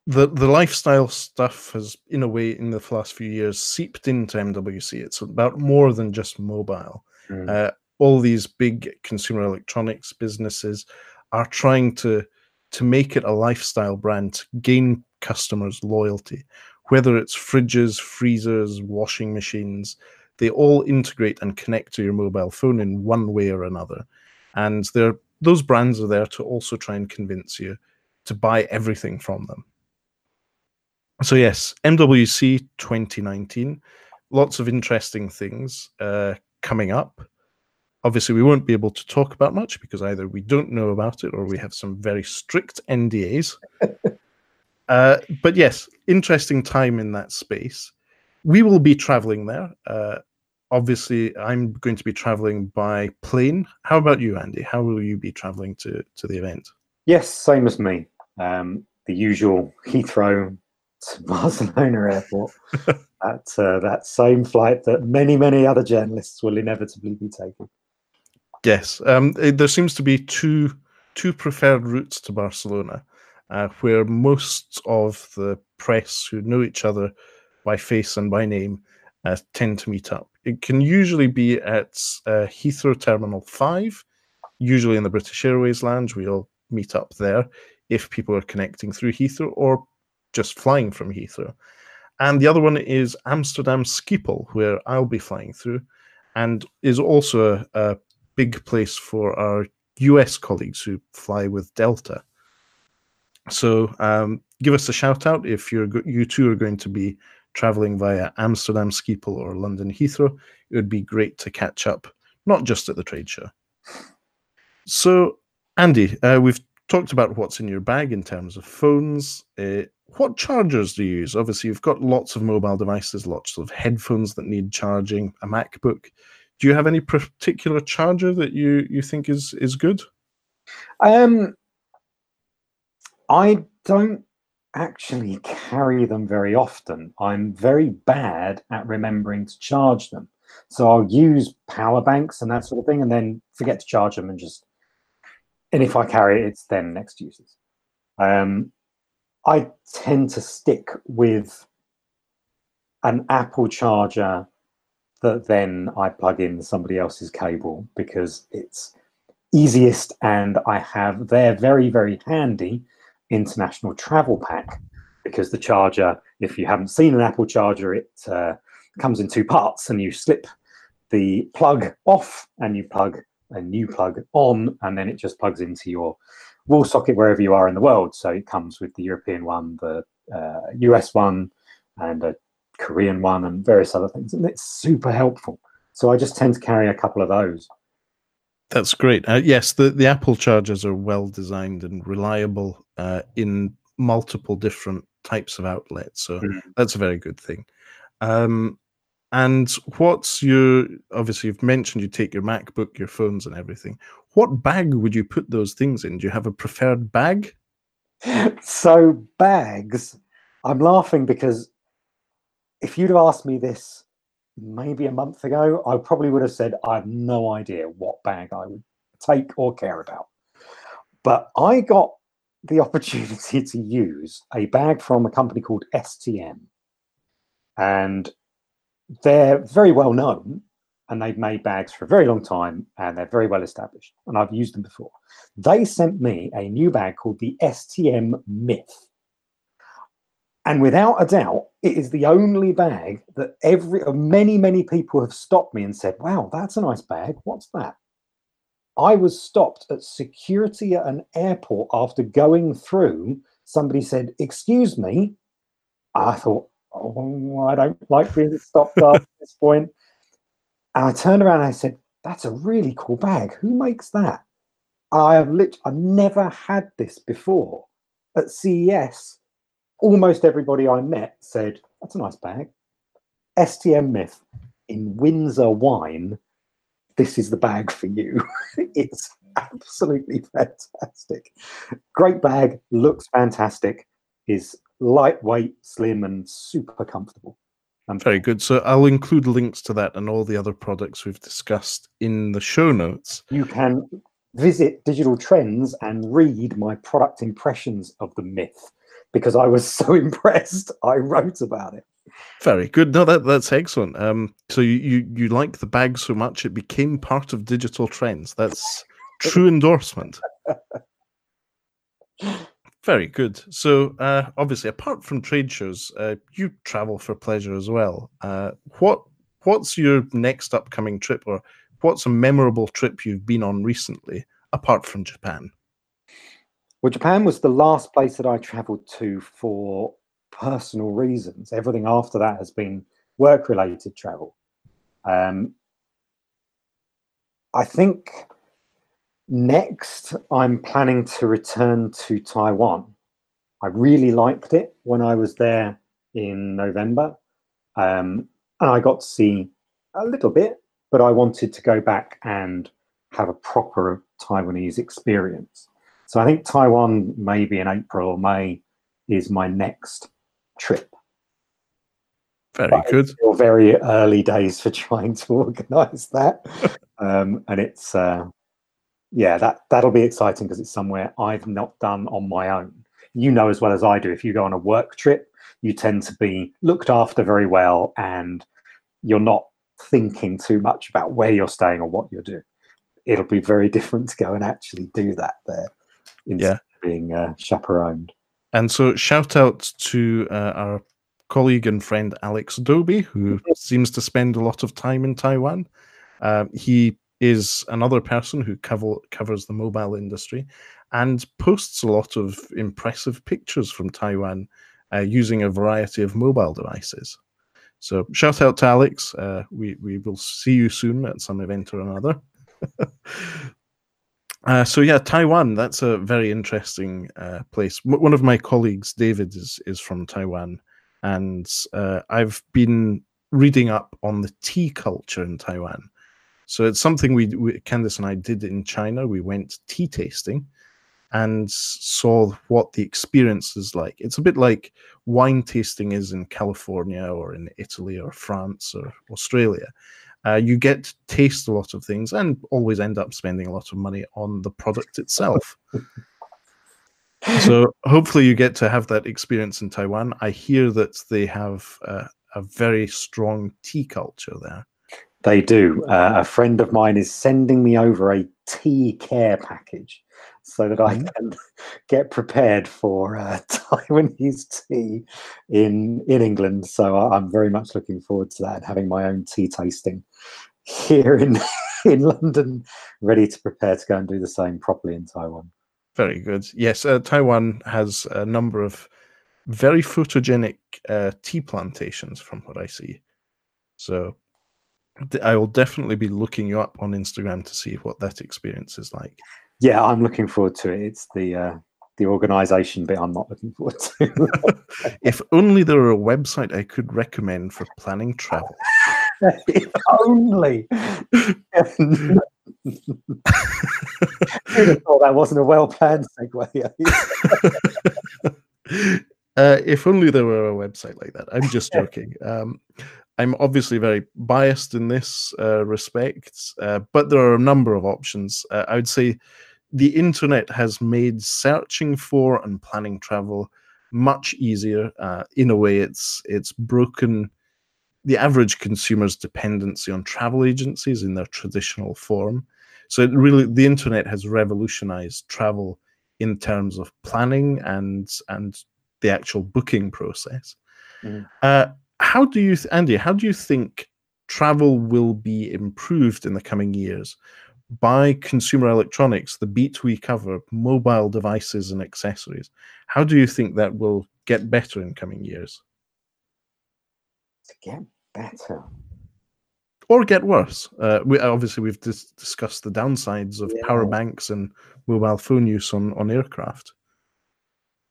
the the lifestyle stuff has in a way in the last few years seeped into MWC. It's about more than just mobile. Mm. Uh, all these big consumer electronics businesses are trying to to make it a lifestyle brand to gain customers loyalty whether it's fridges freezers washing machines they all integrate and connect to your mobile phone in one way or another. And they're those brands are there to also try and convince you to buy everything from them. So yes mwc 2019 lots of interesting things uh, coming up. Obviously we won't be able to talk about much because either we don't know about it or we have some very strict ndas uh, but yes interesting time in that space. We will be traveling there uh, obviously i'm going to be traveling by plane how about you andy how will you be traveling to to the event Yes, same as me. Um, the usual Heathrow to Barcelona airport. that uh, that same flight that many many other journalists will inevitably be taking. Yes, um, eh, there seems to be two two preferred routes to Barcelona, uh, where most of the press who know each other by face and by name uh, tend to meet up. It can usually be at uh, Heathrow Terminal Five, usually in the British Airways lounge. We all meet up there if people are connecting through Heathrow or just flying from Heathrow. And the other one is Amsterdam Schiphol, where I'll be flying through, and is also a, a big place for our US colleagues who fly with Delta. So um, give us a shout out if you're you two are going to be traveling via Amsterdam Schiphol or London Heathrow. It would be great to catch up, not just at the trade show. So, Andy, uh, we've talked about what's in your bag in terms of phones. Uh, what chargers do you use? Obviously, you've got lots of mobile devices, lots of headphones that need charging, a MacBook. Do you have any particular charger that you you think is is good? Um, I don't actually carry them very often. I'm very bad at remembering to charge them. So I'll use power banks and that sort of thing, and then forget to charge them, and just. And if I carry it, it's then next uses. Um, I tend to stick with an Apple charger that then I plug in somebody else's cable because it's easiest and I have they're very very handy international travel pack because the charger, if you haven't seen an Apple charger, it uh, comes in two parts and you slip the plug off and you plug a new plug on, and then it just plugs into your wall socket wherever you are in the world. So it comes with the European one, the uh, US one, and a Korean one, and various other things. And it's super helpful. So I just tend to carry a couple of those. That's great. Uh, yes, the, the Apple chargers are well designed and reliable uh, in multiple different types of outlets. So mm. that's a very good thing. Um, and what's your obviously you've mentioned you take your MacBook, your phones, and everything. What bag would you put those things in? Do you have a preferred bag? So bags, I'm laughing because if you'd have asked me this maybe a month ago, I probably would have said I have no idea what bag I would take or care about. But I got the opportunity to use a bag from a company called STM. And they're very well known and they've made bags for a very long time and they're very well established. And I've used them before. They sent me a new bag called the STM Myth. And without a doubt, it is the only bag that every many, many people have stopped me and said, Wow, that's a nice bag. What's that? I was stopped at security at an airport after going through. Somebody said, Excuse me. I thought, Oh, I don't like being stopped at this point. And I turned around and I said, That's a really cool bag. Who makes that? I have literally, I've never had this before. At CES, almost everybody I met said, That's a nice bag. STM Myth in Windsor Wine, this is the bag for you. it's absolutely fantastic. Great bag, looks fantastic, is lightweight, slim, and super comfortable. Um, Very good. So I'll include links to that and all the other products we've discussed in the show notes. You can visit Digital Trends and read my product impressions of the myth because I was so impressed. I wrote about it. Very good. No, that that's excellent. Um, so you, you you like the bag so much it became part of digital trends. That's true endorsement. Very good. So, uh, obviously, apart from trade shows, uh, you travel for pleasure as well. Uh, what What's your next upcoming trip, or what's a memorable trip you've been on recently, apart from Japan? Well, Japan was the last place that I travelled to for personal reasons. Everything after that has been work related travel. Um, I think next I'm planning to return to Taiwan. I really liked it when I was there in November. Um, and I got to see a little bit, but I wanted to go back and have a proper Taiwanese experience. So I think Taiwan, maybe in April or May, is my next trip. Very but good. Very early days for trying to organise that, um, and it's uh, yeah that that'll be exciting because it's somewhere I've not done on my own. You know as well as I do. If you go on a work trip, you tend to be looked after very well, and you're not thinking too much about where you're staying or what you're doing. It'll be very different to go and actually do that there instead yeah. of being uh, chaperoned. And so, shout out to uh, our colleague and friend Alex Dobie, who seems to spend a lot of time in Taiwan. Uh, he is another person who cover, covers the mobile industry and posts a lot of impressive pictures from Taiwan uh, using a variety of mobile devices. So, shout out to Alex. Uh, we, we will see you soon at some event or another. Uh, so yeah, Taiwan. That's a very interesting uh, place. M- one of my colleagues, David, is is from Taiwan, and uh, I've been reading up on the tea culture in Taiwan. So it's something we, we, Candice and I did in China. We went tea tasting and saw what the experience is like. It's a bit like wine tasting is in California or in Italy or France or Australia uh, you get to taste a lot of things and always end up spending a lot of money on the product itself. so hopefully you get to have that experience in Taiwan. I hear that they have uh, a very strong tea culture there. They do. Uh, a friend of mine is sending me over a tea care package so that I Mhm. can get prepared for uh, Taiwanese tea in in England. So I- I'm very much looking forward to that and having my own tea tasting here in in London, ready to prepare to go and do the same properly in Taiwan. Very good. Yes, uh, Taiwan has a number of very photogenic uh, tea plantations, from what I see. So I will definitely be looking you up on Instagram to see what that experience is like. Yeah, I'm looking forward to it. It's the uh, the organisation bit I'm not looking forward to. if only there were a website I could recommend for planning travel. if only. Thought that wasn't a well planned segue? uh, if only there were a website like that. I'm just joking. Um, I'm obviously very biased in this uh, respect, uh, but there are a number of options. Uh, I would say the internet has made searching for and planning travel much easier. Uh, in a way, it's it's broken the average consumer's dependency on travel agencies in their traditional form. So it really the internet has revolutionized travel in terms of planning and and the actual booking process. Mhm. Uh, how do you, th- Andy? How do you think travel will be improved in the coming years by consumer electronics, the beat we cover, mobile devices and accessories? How do you think that will get better in coming years, to get better. or get worse? Uh, we obviously we've dis- discussed the downsides of power banks and mobile phone use on on aircraft.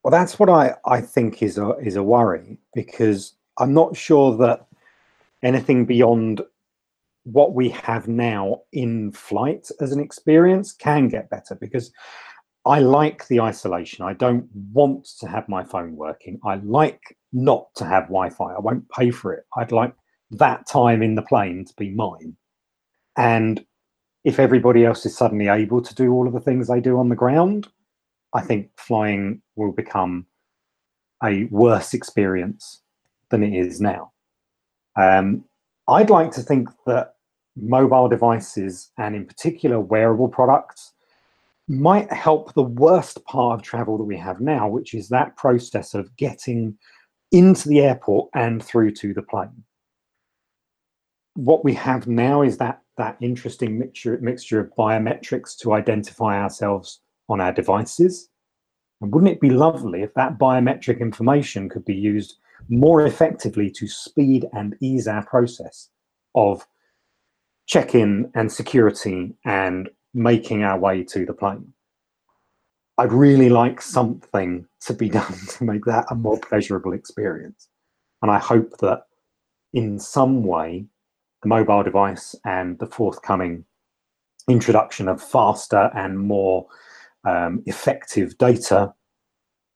Well, that's what I, I think is a is a worry because I'm not sure that anything beyond what we have now in flight as an experience can get better because I like the isolation. I don't want to have my phone working. I like not to have Wi-Fi. I won't pay for it. I'd like that time in the plane to be mine. And if everybody else is suddenly able to do all of the things they do on the ground, I think flying will become a worse experience than it is now. Um, I'd like to think that mobile devices and, in particular, wearable products might help the worst part of travel that we have now, which is that process of getting into the airport and through to the plane. What we have now is that that interesting mixture mixture of biometrics to identify ourselves on our devices. And wouldn't it be lovely if that biometric information could be used more effectively to speed and ease our process of check in and security and making our way to the plane? I'd really like something to be done to make that a more pleasurable experience. And I hope that in some way, the mobile device and the forthcoming introduction of faster and more um, effective data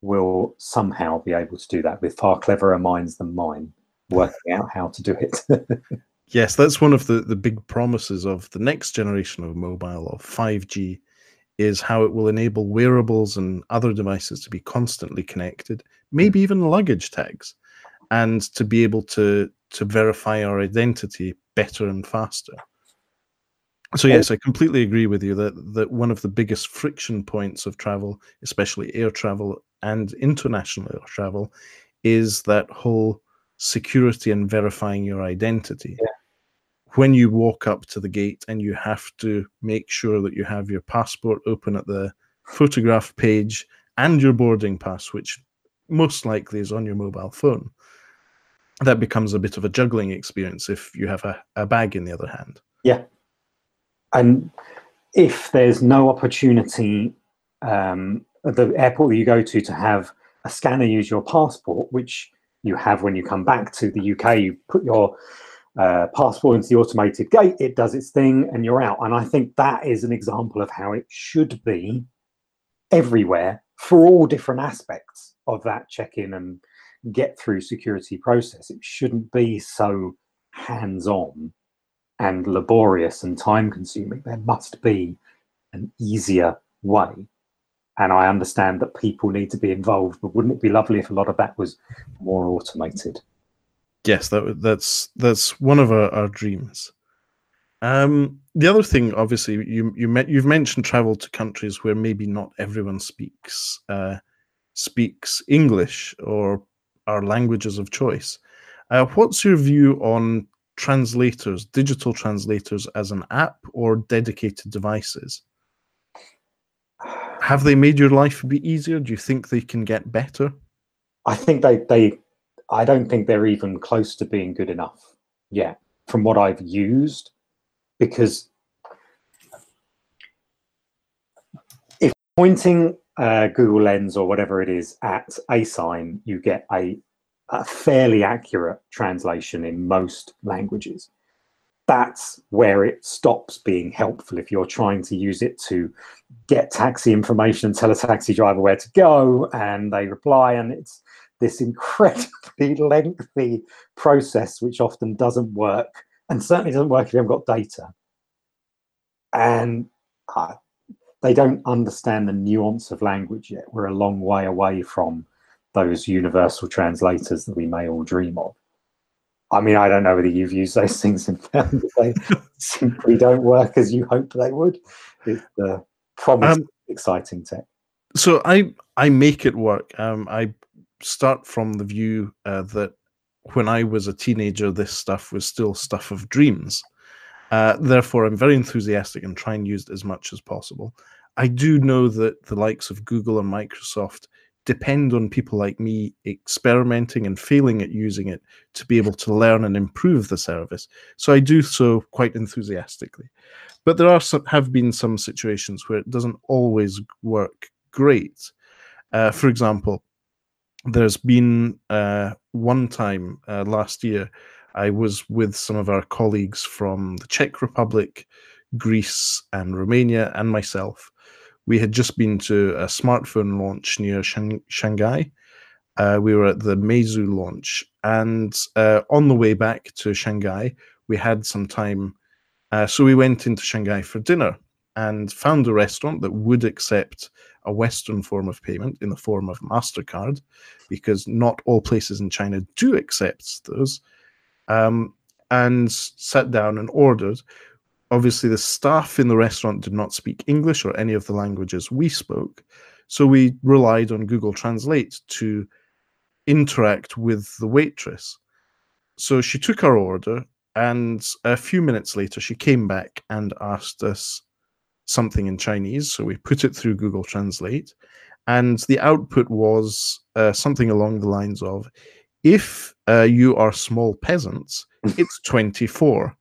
will somehow be able to do that with far cleverer minds than mine, working out how to do it. Yes, that's one of the, the big promises of the next generation of mobile of 5G is how it will enable wearables and other devices to be constantly connected, maybe even luggage tags, and to be able to to verify our identity better and faster. So oh. yes, I completely agree with you that that one of the biggest friction points of travel, especially air travel and international air travel, is that whole security and verifying your identity. Yeah. When you walk up to the gate and you have to make sure that you have your passport open at the photograph page and your boarding pass, which most likely is on your mobile phone, that becomes a bit of a juggling experience if you have a, a bag in the other hand. Yeah. And if there's no opportunity um, at the airport that you go to to have a scanner use your passport, which you have when you come back to the UK, you put your uh, passport into the automated gate, it does its thing, and you're out. And I think that is an example of how it should be everywhere for all different aspects of that check in and get through security process. It shouldn't be so hands on and laborious and time consuming. There must be an easier way. And I understand that people need to be involved, but wouldn't it be lovely if a lot of that was more automated? Yes, that that's that's one of our, our dreams. Um, the other thing, obviously, you you met, you've mentioned travel to countries where maybe not everyone speaks uh, speaks English or our languages of choice. Uh, what's your view on translators, digital translators, as an app or dedicated devices? Have they made your life be easier? Do you think they can get better? I think they they I don't think they're even close to being good enough yet from what I've used because if pointing Google Lens or whatever it is at a sign, you get a, a fairly accurate translation in most languages. That's where it stops being helpful if you're trying to use it to get taxi information and tell a taxi driver where to go and they reply and it's this incredibly lengthy process which often doesn't work and certainly doesn't work if you haven't got data and uh, they don't understand the nuance of language yet. We're a long way away from those universal translators that we may all dream of. I mean, I don't know whether you've used those things and found that they simply don't work as you hope they would. It's the promise um, exciting tech. So I I make it work. Um, I start from the view uh, that when I was a teenager, this stuff was still stuff of dreams. Uh, therefore, I'm very enthusiastic and try and use it as much as possible. I do know that the likes of Google and Microsoft depend on people like me experimenting and failing at using it to be able to learn and improve the service. So I do so quite enthusiastically. But there are some, have been some situations where it doesn't always work great. Uh, for example, there's been uh, one time uh, last year I was with some of our colleagues from the Czech Republic, Greece, and Romania, and myself. We had just been to a smartphone launch near Shang- Shanghai. Uh, we were at the Meizu launch, and uh, on the way back to Shanghai, we had some time. Uh, so we went into Shanghai for dinner and found a restaurant that would accept a Western form of payment in the form of MasterCard, because not all places in China do accept those um, and sat down and ordered. Obviously, the staff in the restaurant did not speak English or any of the languages we spoke. So we relied on Google Translate to interact with the waitress. So she took our order, and a few minutes later, she came back and asked us something in Chinese. So we put it through Google Translate, and the output was uh, something along the lines of if uh, you are small peasants, it's 24.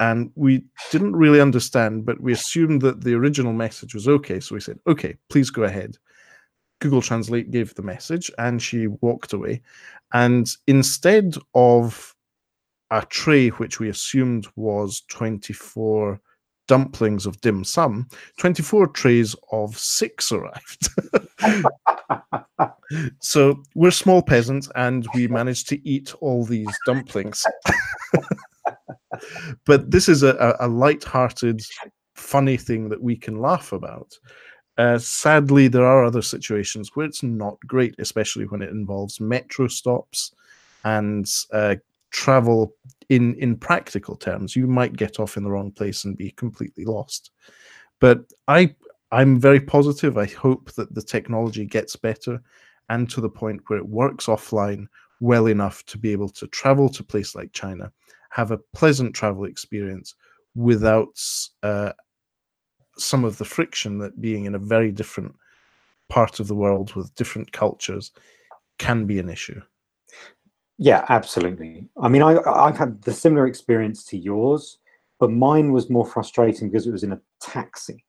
And we didn't really understand, but we assumed that the original message was okay. So we said, okay, please go ahead. Google Translate gave the message and she walked away. And instead of a tray, which we assumed was 24 dumplings of dim sum, 24 trays of six arrived. so we're small peasants and we managed to eat all these dumplings. but this is a, a light-hearted, funny thing that we can laugh about. Uh, sadly, there are other situations where it's not great, especially when it involves metro stops and uh, travel in in practical terms you might get off in the wrong place and be completely lost. But i i'm very positive. I hope that the technology gets better and to the point where it works offline well enough to be able to travel to a place like china have a pleasant travel experience without uh, some of the friction that being in a very different part of the world with different cultures can be an issue yeah, absolutely. I mean, I, I've had the similar experience to yours, but mine was more frustrating because it was in a taxi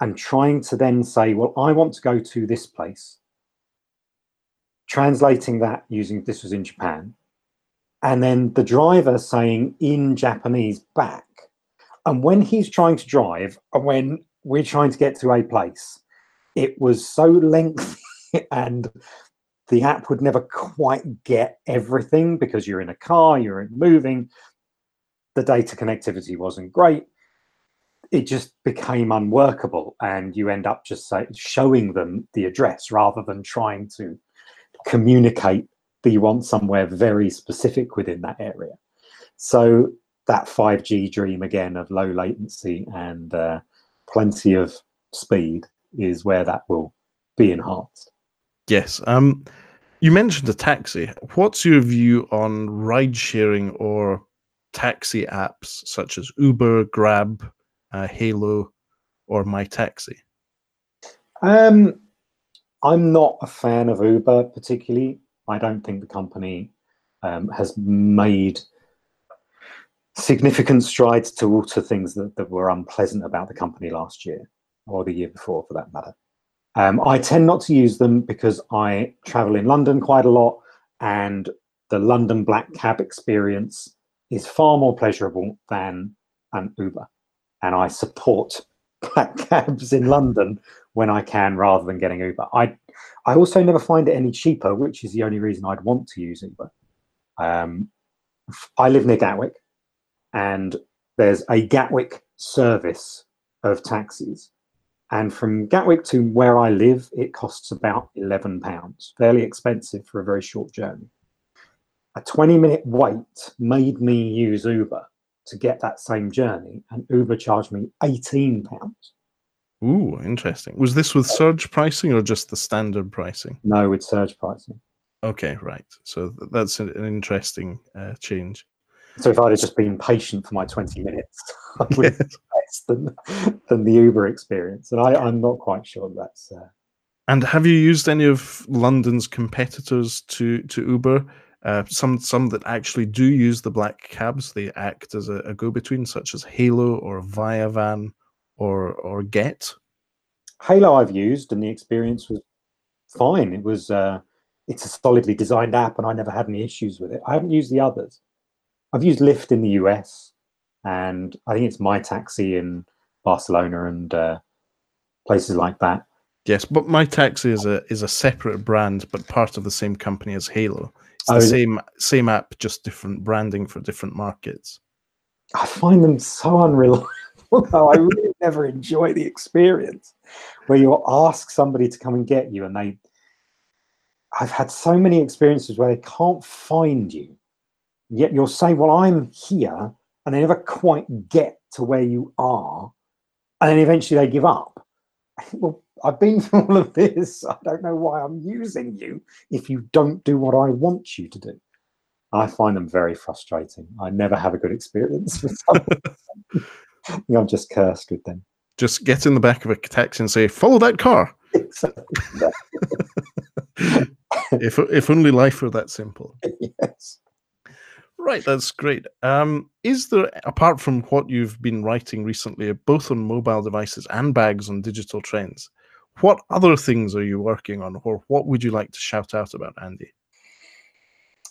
and trying to then say, well, I want to go to this place. Translating that using this was in Japan. And then the driver saying in Japanese back. And when he's trying to drive, and when we're trying to get to a place, it was so lengthy and the app would never quite get everything because you're in a car, you're moving. The data connectivity wasn't great. It just became unworkable, and you end up just say, showing them the address rather than trying to communicate that you want somewhere very specific within that area. So that 5G dream again of low latency and uh, plenty of speed is where that will be enhanced. Yes. Um, you mentioned a taxi. What's your view on ride sharing or taxi apps such as Uber, Grab, uh, Hailo, or My Taxi? Um, I'm not a fan of Uber particularly. I don't think the company um, has made significant strides to alter things that, that were unpleasant about the company last year or the year before for that matter. Um, I tend not to use them because I travel in London quite a lot and the London black cab experience is far more pleasurable than an Uber. And I support black cabs in London when I can rather than getting Uber. I I also never find it any cheaper, which is the only reason I'd want to use Uber. Um, I live near Gatwick, and there's a Gatwick service of taxis. And from Gatwick to where I live, it costs about £11, fairly expensive for a very short journey. A 20 minute wait made me use Uber to get that same journey, and Uber charged me £18. Ooh, interesting. Was this with surge pricing or just the standard pricing? No, with surge pricing. Okay, right. So that's an, interesting uh, change. So if I'd have just been patient for my 20 minutes, I would have less than, than the Uber experience. And I, I'm not quite sure that's. Uh... And have you used any of London's competitors to to Uber? Uh, some some that actually do use the black cabs. They act as a, a go between, such as Hailo or ViaVan or or Gett. Hailo I've used, and the experience was fine. It was uh, it's a solidly designed app, and I never had any issues with it. I haven't used the others. I've used Lyft in the US, and I think it's My Taxi in Barcelona and uh, places like that. Yes, but My Taxi is a is a separate brand, but part of the same company as Hailo. It's the oh, same same app, just different branding for different markets. I find them so unreliable. I really never enjoy the experience where you ask somebody to come and get you, and they. I've had so many experiences where they can't find you, yet you'll say, "Well, I'm here," and they never quite get to where you are, and then eventually they give up. Well, I've been through all of this. I don't know why I'm using you if you don't do what I want you to do. I find them very frustrating. I never have a good experience with them. I'm just cursed with them. Just get in the back of a taxi and say, "Follow that car." if if only life were that simple. Yes. Right, that's great. Um, is there, apart from what you've been writing recently, both on mobile devices and bags on digital trends, what other things are you working on, or what would you like to shout out about, Andy?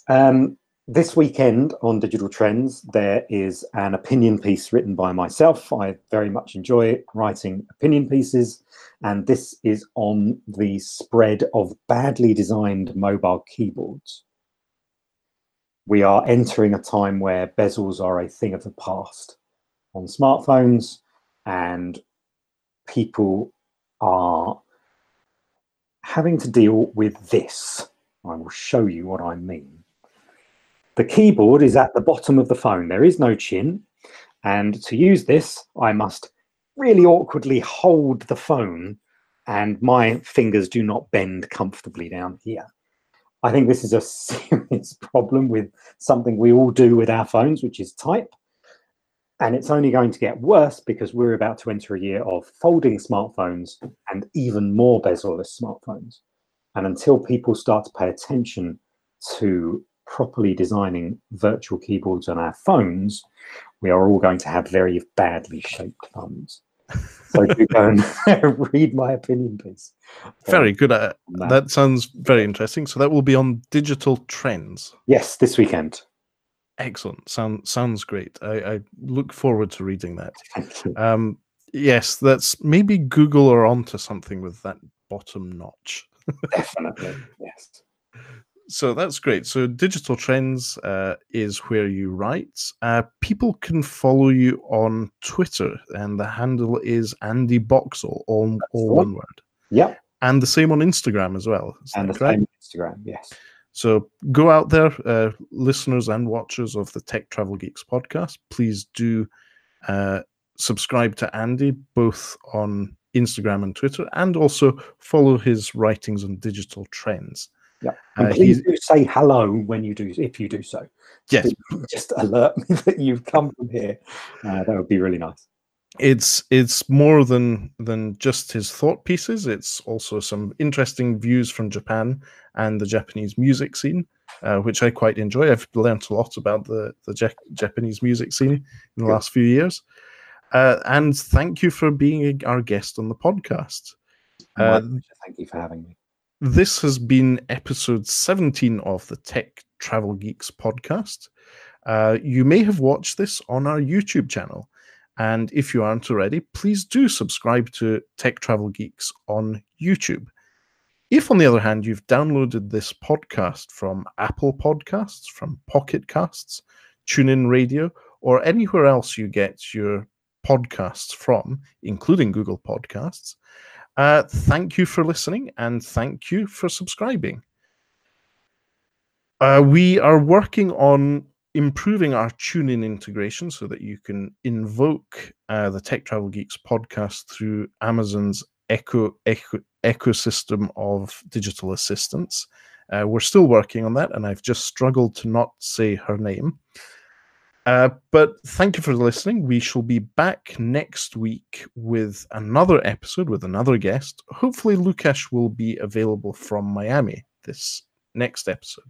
Um, this weekend on Digital Trends, there is an opinion piece written by myself. I very much enjoy writing opinion pieces, and this is on the spread of badly designed mobile keyboards we are entering a time where bezels are a thing of the past on smartphones and people are having to deal with this. I will show you what I mean. The keyboard is at the bottom of the phone. There is no chin. And to use this, I must really awkwardly hold the phone and my fingers do not bend comfortably down here. I think this is a serious problem with something we all do with our phones, which is type. And it's only going to get worse because we're about to enter a year of folding smartphones and even more bezel-less smartphones. And until people start to pay attention to properly designing virtual keyboards on our phones, we are all going to have very badly shaped thumbs. So and read my opinion piece. Very good. Uh, that. that sounds very interesting. So that will be on digital trends. Yes, this weekend. Excellent. Sound sounds great. I, I look forward to reading that. Um, yes, that's maybe Google are onto something with that bottom notch. Definitely. Yes so that's great. So digital trends uh, is where you write. Uh, people can follow you on Twitter, and the handle is Andy Boxall, all, all one word. Yep. And the same on Instagram as well. Is and the same Instagram, yes. So go out there, uh, listeners and watchers of the Tech Travel Geeks podcast. Please do uh, subscribe to Andy both on Instagram and Twitter, and also follow his writings on digital trends. Yeah, and uh, please do say hello when you do, if you do so. Yes, just alert me that you've come from here. Uh, that would be really nice. It's it's more than than just his thought pieces. It's also some interesting views from Japan and the Japanese music scene, uh, which I quite enjoy. I've learned a lot about the the Japanese music scene in the Good. last few years. Uh, and thank you for being our guest on the podcast. Uh, thank you for having me. This has been episode 17 of the Tech Travel Geeks podcast. Uh, you may have watched this on our YouTube channel. And if you aren't already, please do subscribe to Tech Travel Geeks on YouTube. If, on the other hand, you've downloaded this podcast from Apple Podcasts, from Pocket Casts, TuneIn Radio, or anywhere else you get your podcasts from, including Google Podcasts. Uh, thank you for listening and thank you for subscribing. Uh, we are working on improving our TuneIn integration so that you can invoke uh, the Tech Travel Geeks podcast through Amazon's echo, ecosystem of digital assistants. Uh, we're still working on that, and I've just struggled to not say her name. Uh, but thank you for listening. We shall be back next week with another episode with another guest. Hopefully, Lukash will be available from Miami this next episode.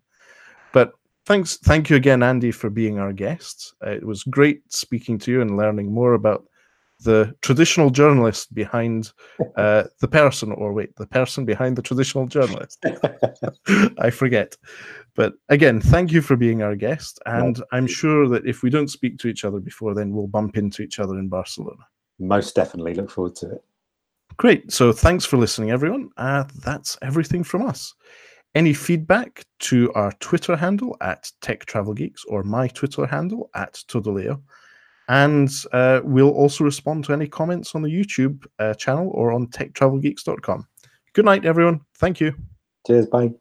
But thanks, thank you again, Andy, for being our guest. Uh, it was great speaking to you and learning more about the traditional journalist behind uh, the person, or wait, the person behind the traditional journalist. I forget. But again, thank you for being our guest. And I'm sure that if we don't speak to each other before then, we'll bump into each other in Barcelona. Most definitely. Look forward to it. Great. So thanks for listening, everyone. Uh, that's everything from us. Any feedback to our Twitter handle at Tech Travel Geeks or my Twitter handle at Todoleo. And uh, we'll also respond to any comments on the YouTube uh, channel or on techtravelgeeks.com. Good night, everyone. Thank you. Cheers. Bye.